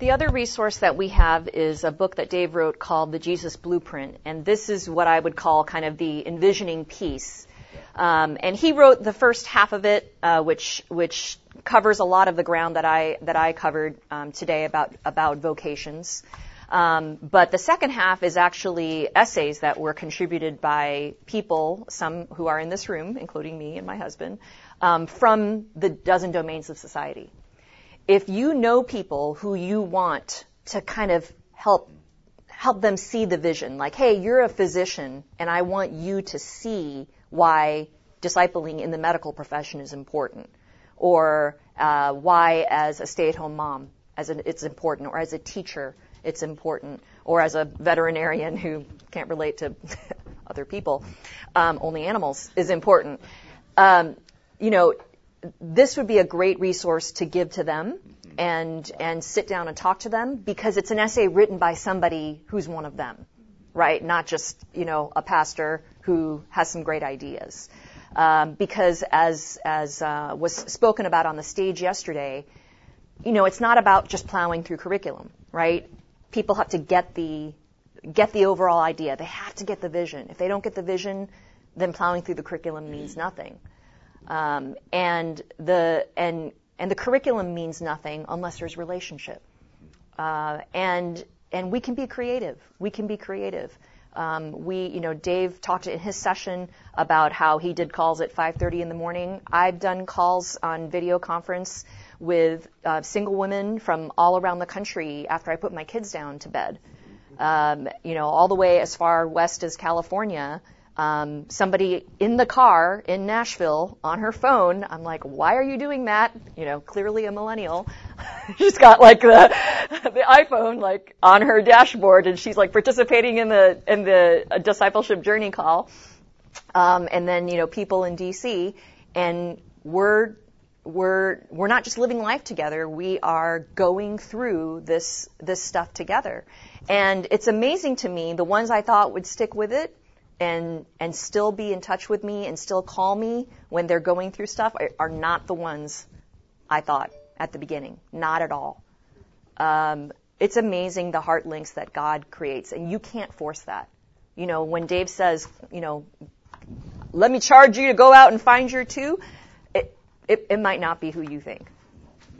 The other resource that we have is a book that Dave wrote called The Jesus Blueprint, and this is what I would call kind of the envisioning piece. Um, and he wrote the first half of it, uh, which which covers a lot of the ground that I that I covered um, today about about vocations. Um, but the second half is actually essays that were contributed by people, some who are in this room, including me and my husband, um, from the dozen domains of society. If you know people who you want to kind of help help them see the vision, like, hey, you're a physician, and I want you to see why discipling in the medical profession is important, or uh, why, as a stay-at-home mom, as an, it's important, or as a teacher, it's important, or as a veterinarian who can't relate to other people, um, only animals, is important. Um, you know, this would be a great resource to give to them and and sit down and talk to them because it's an essay written by somebody who's one of them, right? Not just you know a pastor who has some great ideas. Um, because as as uh, was spoken about on the stage yesterday, you know it's not about just plowing through curriculum, right? People have to get the get the overall idea. They have to get the vision. If they don't get the vision, then plowing through the curriculum means nothing. Um, and the and and the curriculum means nothing unless there's relationship. Uh, and and we can be creative. We can be creative. Um, we, you know, Dave talked in his session about how he did calls at 5:30 in the morning. I've done calls on video conference with uh, single women from all around the country after I put my kids down to bed. Um, you know, all the way as far west as California um, somebody in the car in Nashville on her phone. I'm like, why are you doing that? You know, clearly a millennial. she's got like the the iPhone like on her dashboard, and she's like participating in the in the discipleship journey call. Um, and then you know people in DC, and we're we're we're not just living life together. We are going through this this stuff together, and it's amazing to me. The ones I thought would stick with it and and still be in touch with me and still call me when they're going through stuff are, not the ones I thought at the beginning. Not at all. Um, it's amazing the heart links that God creates, and you can't force that. You know, when Dave says, you know, let me charge you to go out and find your two, it, it, it might not be who you think.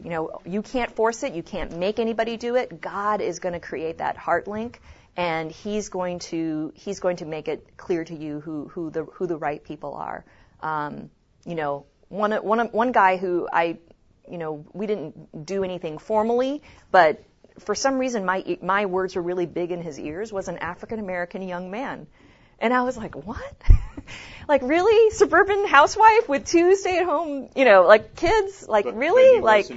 You know, you can't force it. You can't make anybody do it. God is going to create that heart link and he's going to he's going to make it clear to you who who the who the right people are. Um, you know, one one one guy who I, you know, we didn't do anything formally, but for some reason my my words were really big in his ears was an African American young man, and I was like, what? like really? Suburban housewife with two stay at home you know like kids? Like but, really? like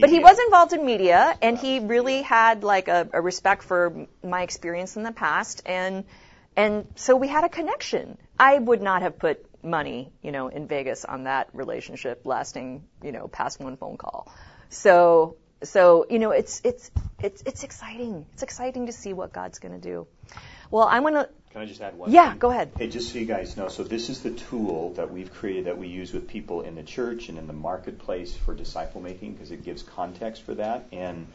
but he was involved in media and he really had like a, a respect for my experience in the past and and so we had a connection. I would not have put money you know in vegas on that relationship lasting you know past one phone call. So so you know it's it's it's it's exciting. It's exciting to see what god's going to do. Well i'm going to can I just add one? Yeah, thing? go ahead. Hey, just so you guys know, so this is the tool that we've created that we use with people in the church and in the marketplace for disciple making because it gives context for that. And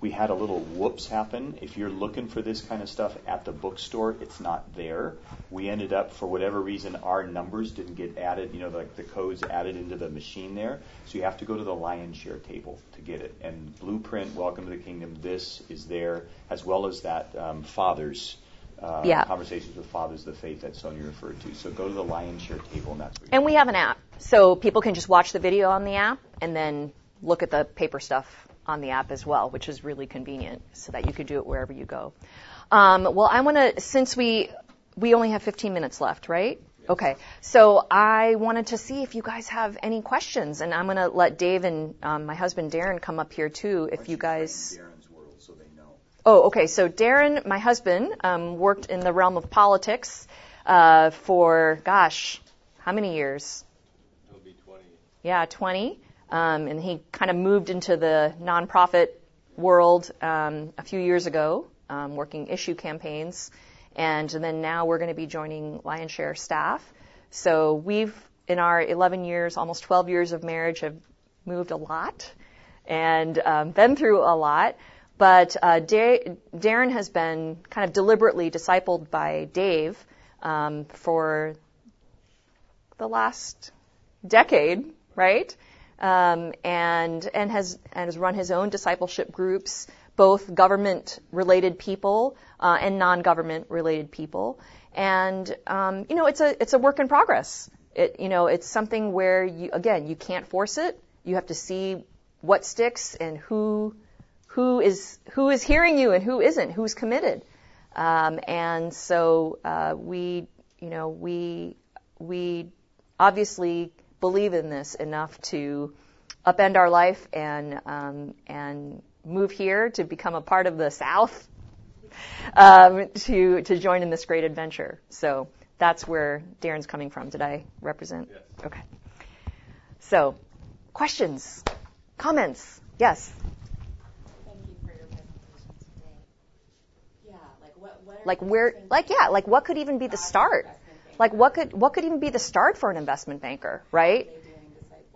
we had a little whoops happen. If you're looking for this kind of stuff at the bookstore, it's not there. We ended up, for whatever reason, our numbers didn't get added, you know, like the codes added into the machine there. So you have to go to the Lion's Share table to get it. And Blueprint, Welcome to the Kingdom, this is there, as well as that um, Father's uh, yeah. conversations with fathers of the faith that Sonia referred to. So go to the Lion's Share table, and that's. and we have an app, so people can just watch the video on the app and then look at the paper stuff on the app as well, which is really convenient, so that you can do it wherever you go. Um, well, I want to, since we we only have 15 minutes left, right? Yes. Okay, so I wanted to see if you guys have any questions, and I'm going to let Dave and um, my husband Darren come up here too, if you guys. Oh, okay. So Darren, my husband, um, worked in the realm of politics uh, for, gosh, how many years? It'll be 20. Yeah, 20. Um, and he kind of moved into the nonprofit world um, a few years ago, um, working issue campaigns. And then now we're going to be joining Lion's Share staff. So we've, in our 11 years, almost 12 years of marriage, have moved a lot and um, been through a lot. But uh, da- Darren has been kind of deliberately discipled by Dave um, for the last decade, right? Um, and and has and has run his own discipleship groups, both government-related people uh, and non-government related people. And um, you know, it's a it's a work in progress. It you know, it's something where you again you can't force it. You have to see what sticks and who who is who is hearing you and who isn't, who's committed. Um, and so uh, we, you know, we we obviously believe in this enough to upend our life and um, and move here to become a part of the South um, to to join in this great adventure. So that's where Darren's coming from. Did I represent? Yes. Okay. So, questions, comments? Yes. Thank you for your presentation today. Yeah, like what, what are Like where? Like yeah. Like what could even be the start? Like what could what could even be the start for an investment banker, right?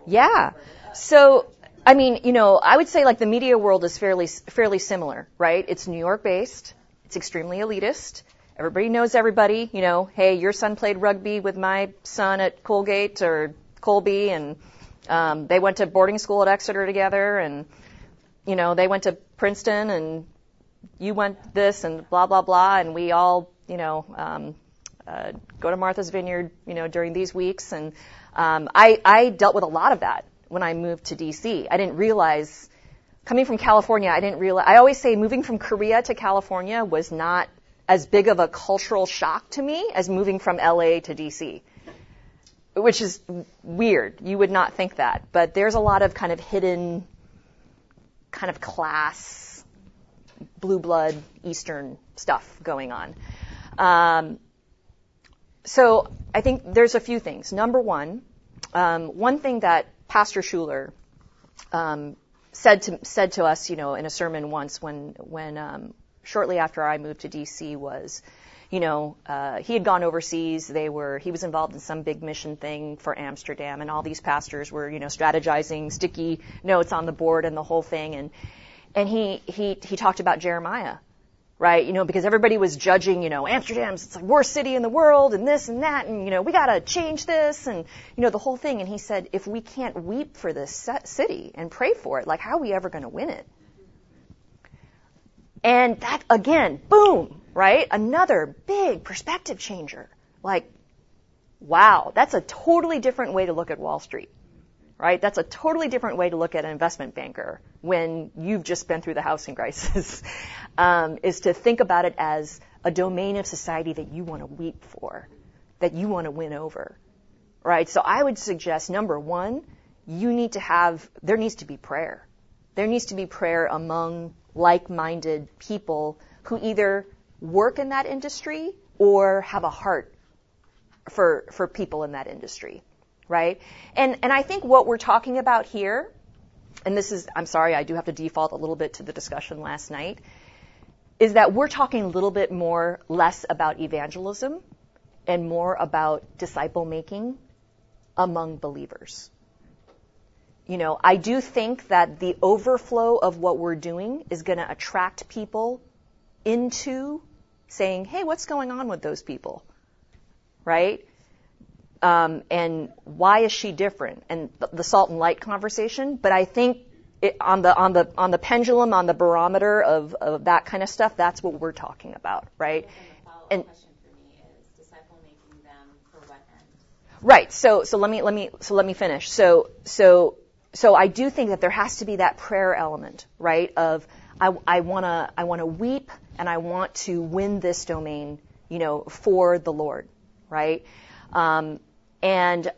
Yeah. So, I mean, you know, I would say like the media world is fairly fairly similar, right? It's New York based. It's extremely elitist. Everybody knows everybody. You know, hey, your son played rugby with my son at Colgate or Colby, and um, they went to boarding school at Exeter together, and you know, they went to Princeton, and you went this, and blah blah blah, and we all, you know, um, uh, go to Martha's Vineyard, you know, during these weeks, and um, I, I dealt with a lot of that when I moved to DC. I didn't realize, coming from California, I didn't realize. I always say moving from Korea to California was not as big of a cultural shock to me as moving from LA to DC, which is weird. You would not think that, but there's a lot of kind of hidden, kind of class, blue blood Eastern stuff going on. Um, so I think there's a few things. Number one, um, one thing that Pastor Schuler um, said to said to us, you know, in a sermon once when when um, shortly after I moved to DC was, you know, uh, he had gone overseas. They were he was involved in some big mission thing for Amsterdam, and all these pastors were, you know, strategizing, sticky notes on the board, and the whole thing. And and he he he talked about Jeremiah, right? You know, because everybody was judging, you know, Amsterdam's it's the worst city in the world, and this and that, and you know, we got to change this, and you know, the whole thing. And he said, if we can't weep for this city and pray for it, like how are we ever going to win it? And that again, boom, right? Another big perspective changer. Like, wow, that's a totally different way to look at Wall Street, right? That's a totally different way to look at an investment banker when you've just been through the housing crisis, um, is to think about it as a domain of society that you want to weep for, that you want to win over, right? So I would suggest number one, you need to have, there needs to be prayer. There needs to be prayer among like-minded people who either work in that industry or have a heart for, for people in that industry, right? And, and I think what we're talking about here, and this is, I'm sorry, I do have to default a little bit to the discussion last night, is that we're talking a little bit more, less about evangelism and more about disciple making among believers. You know, I do think that the overflow of what we're doing is going to attract people into saying, hey, what's going on with those people? Right? Um, and why is she different? And the, the salt and light conversation. But I think it, on the on the on the pendulum, on the barometer of, of that kind of stuff, that's what we're talking about, right? And the question for me is disciple making them for what end? Right. So so let me let me so let me finish. So so so I do think that there has to be that prayer element, right? Of I I want to I want to weep and I want to win this domain, you know, for the Lord, right? Um, and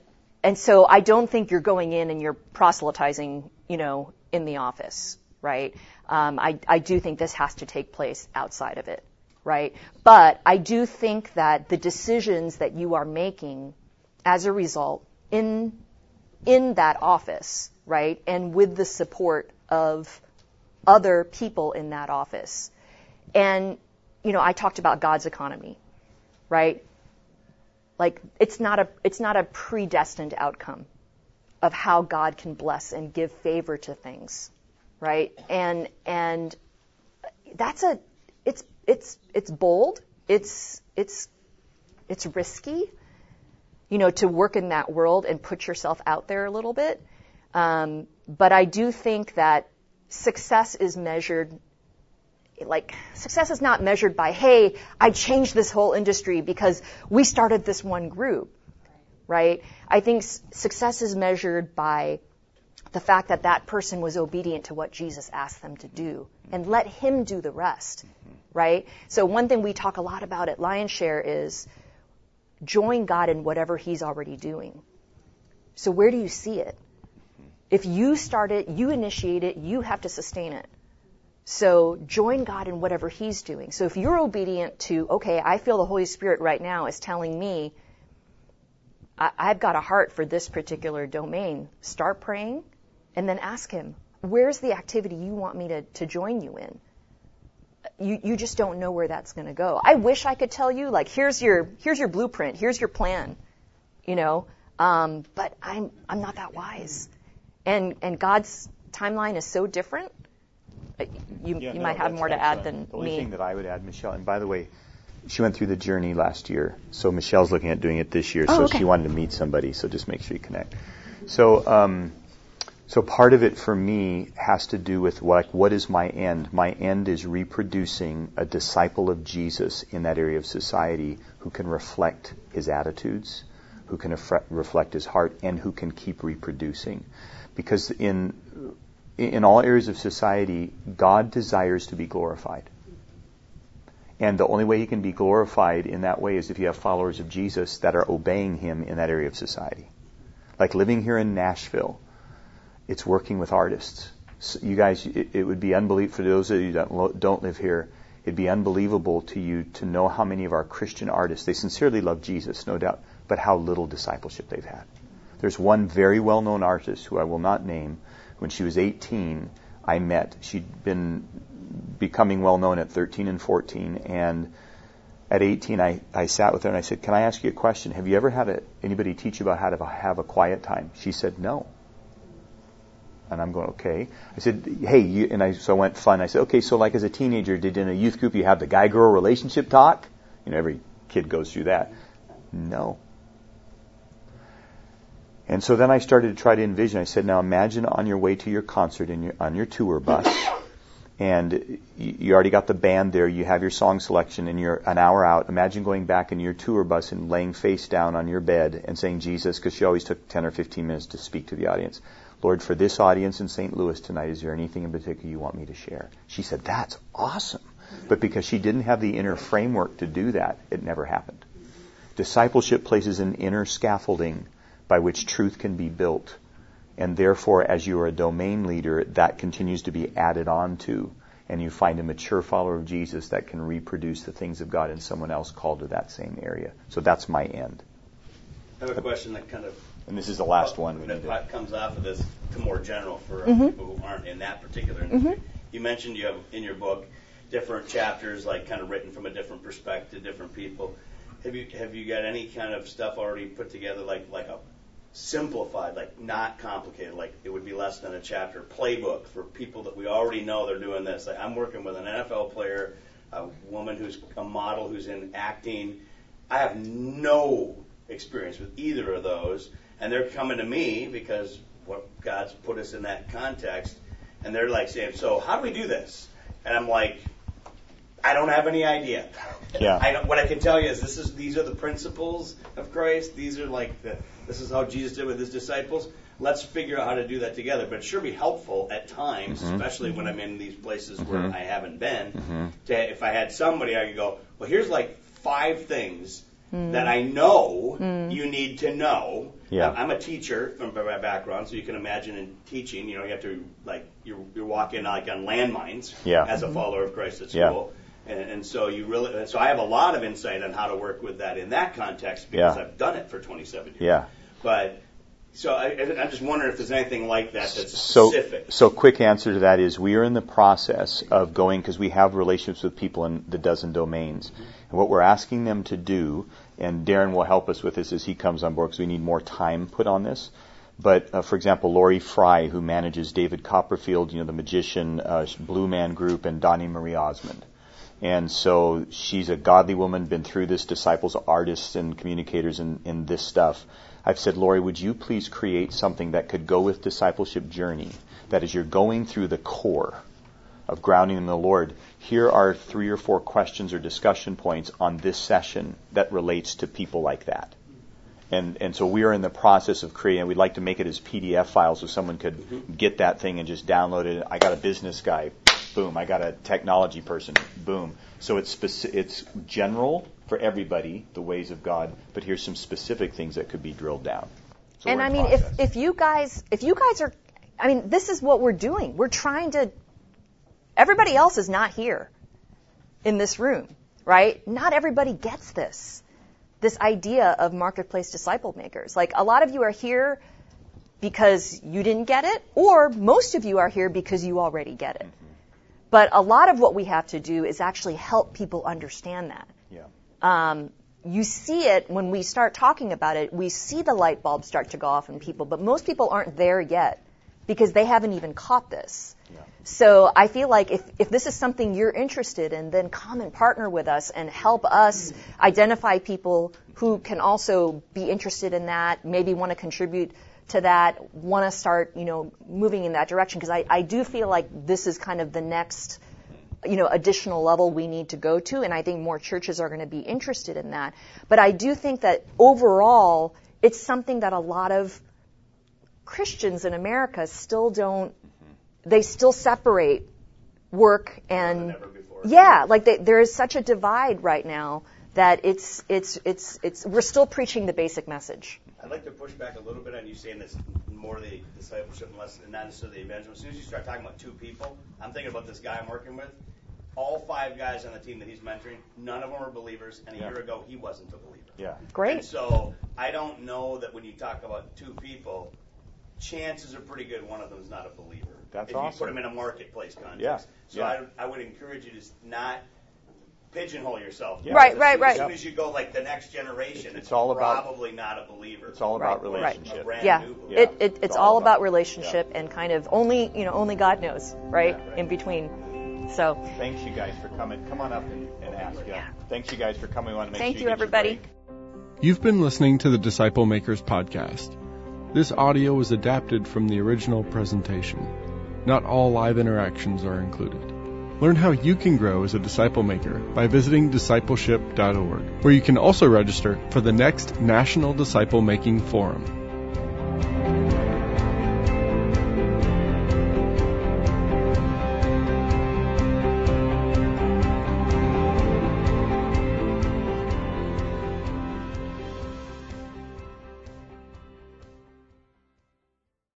and so I don't think you're going in and you're proselytizing, you know, in the office, right? Um, I I do think this has to take place outside of it, right? But I do think that the decisions that you are making as a result in in that office, right? And with the support of other people in that office. And you know, I talked about God's economy, right? Like it's not a it's not a predestined outcome of how God can bless and give favor to things, right? And and that's a it's it's it's bold, it's it's it's risky, you know, to work in that world and put yourself out there a little bit. Um, but I do think that success is measured like success is not measured by hey i changed this whole industry because we started this one group right i think success is measured by the fact that that person was obedient to what Jesus asked them to do and let him do the rest, right? So one thing we talk a lot about at Lionshare is join God in whatever he's already doing. So where do you see it? If you start it, you initiate it, you have to sustain it. So join God in whatever he's doing. So if you're obedient to, okay, I feel the Holy Spirit right now is telling me I, I've got a heart for this particular domain, start praying and then ask him, where's the activity you want me to, to join you in? You, you just don't know where that's going to go. I wish I could tell you, like, here's your, here's your blueprint, here's your plan, you know, um, but I'm, I'm not that wise. And, and God's timeline is so different. Uh, You, Yeah, you no, might have more to add excellent. than the only me. thing that I would add, Michelle, and by the way, she went through the journey last year, so Michelle's looking at doing it this year. Oh, so okay. she wanted to meet somebody, so just make sure you connect. So, um, so part of it for me has to do with like what is my end? My end is reproducing a disciple of Jesus in that area of society who can reflect his attitudes, who can reflect his heart, and who can keep reproducing. Because in in all areas of society, God desires to be glorified. And the only way he can be glorified in that way is if you have followers of Jesus that are obeying him in that area of society. Like living here in Nashville, it's working with artists. So you guys, it, it would be unbelievable for those of you that lo- don't live here. It'd be unbelievable to you to know how many of our Christian artists they sincerely love Jesus, no doubt, but how little discipleship they've had. There's one very well-known artist who I will not name. When she was 18, I met. She'd been becoming well known at 13 and 14, and at 18, I, I sat with her and I said, "Can I ask you a question? Have you ever had a, anybody teach you about how to have a quiet time?" She said, "No." And I'm going, "Okay." I said, "Hey," you, and I so I went fun. I said, "Okay, so like as a teenager, did in a youth group you have the guy-girl relationship talk? You know, every kid goes through that." No. And so then I started to try to envision. I said, now imagine on your way to your concert in your, on your tour bus, and you, you already got the band there. You have your song selection, and you're an hour out. Imagine going back in your tour bus and laying face down on your bed and saying, Jesus, because she always took 10 or 15 minutes to speak to the audience. Lord, for this audience in St. Louis tonight, is there anything in particular you want me to share? She said, that's awesome. But because she didn't have the inner framework to do that, it never happened. Discipleship places an inner scaffolding by which truth can be built. And therefore, as you are a domain leader, that continues to be added on to. And you find a mature follower of Jesus that can reproduce the things of God in someone else called to that same area. So that's my end. I have a question that kind of And this is the last one we need that to. comes off of this to more general for Mhm. people who aren't in that particular industry. You mentioned you have in your book different chapters, like kind of written from a different perspective, different people. Have you have you got any kind of stuff already put together, like like a simplified, like not complicated, like it would be less than a chapter playbook for people that we already know they're doing this. Like I'm working with an NFL player, a woman who's a model who's in acting. I have no experience with either of those, and they're coming to me because what God's put us in that context, and they're like saying, "So how do we do this?" And I'm like, "I don't have any idea." Yeah. I don't, what I can tell you is this is these are the principles of Christ. These are like the this is how Jesus did with his disciples. Let's figure out how to do that together. But it sure be helpful at times, Mhm. especially when I'm in these places where Mhm. I haven't been. Mhm. To if I had somebody, I could go, well, here's like five things that I know Mm. you need to know. Yeah. I'm a teacher from my background, so you can imagine in teaching, you know, you have to like you're you're walking like on landmines Yeah. as a follower of Christ at Yeah. school. And, and so you really, so I have a lot of insight on how to work with that in that context because Yeah. I've done it for 27 years. Yeah. But so I, I'm just wondering if there's anything like that that's So, specific. so quick answer to that is we are in the process of going because we have relationships with people in the dozen domains, and what we're asking them to do, and Darren will help us with this as he comes on board because we need more time put on this. But uh, for example, Lori Fry, who manages David Copperfield, you know, the magician, uh, Blue Man Group, and Donny Marie Osmond. And so she's a godly woman, been through this, disciples artists and communicators in, in this stuff. I've said, Lori, would you please create something that could go with discipleship journey? That as you're going through the core of grounding in the Lord, here are three or four questions or discussion points on this session that relates to people like that. And, and so we are in the process of creating, we'd like to make it as PDF files so someone could mm-hmm. get that thing and just download it. I got a business guy, boom. I got a technology person, boom. So it's speci- it's general for everybody, the ways of God, but here's some specific things that could be drilled down. So and I mean, if, process. if you guys, if you guys are, I mean, this is what we're doing. We're trying to, everybody else is not here in this room, right? Not everybody gets this, this idea of marketplace disciple makers. Like a lot of you are here because you didn't get it, or most of you are here because you already get it. Mm-hmm. But a lot of what we have to do is actually help people understand that yeah. Um, you see it when we start talking about it. We see the light bulb start to go off in people, but most people aren't there yet because they haven't even caught this. So I feel like if, if this is something you're interested in, then come and partner with us and help us identify people who can also be interested in that, maybe want to contribute to that, want to start, you know, moving in that direction. Because I, I do feel like this is kind of the next you know, additional level we need to go to, and I think more churches are going to be interested in that. But I do think that overall, it's something that a lot of Christians in America still don't, they still separate work and, yeah, like they, there is such a divide right now that it's, it's, it's, it's, we're still preaching the basic message. I'd like to push back a little bit on you saying this more the discipleship and less, and not necessarily the evangelism. As soon as you start talking about two people, I'm thinking about this guy I'm working with. All five guys on the team that he's mentoring, none of them are believers, and a Yeah. year ago he wasn't a believer. Yeah. And Great. so I don't know that when you talk about two people, chances are pretty good one of them is not a believer. That's if you put them in a marketplace context. Yeah, So yeah. I, I would encourage you to not pigeonhole yourself. Yeah. Right, As right, soon- right. As soon as you go like the next generation, It's it's, all about- probably not a believer. It's all about Right, right. relationship. A brand Yeah. Yeah. it, it, It's it's all all about- about relationship and kind of only, you know, only God knows, right? Yeah, right. In between. So, Thanks you guys for coming. Come on up and, and ask. Yeah. Yeah. Thanks you guys for coming. We want to make Thank sure you, get your everybody. You've been listening to the Disciple Makers podcast. This audio was adapted from the original presentation. Not all live interactions are included. Learn how you can grow as a disciple maker by visiting discipleship.org, where you can also register for the next National Disciple Making Forum.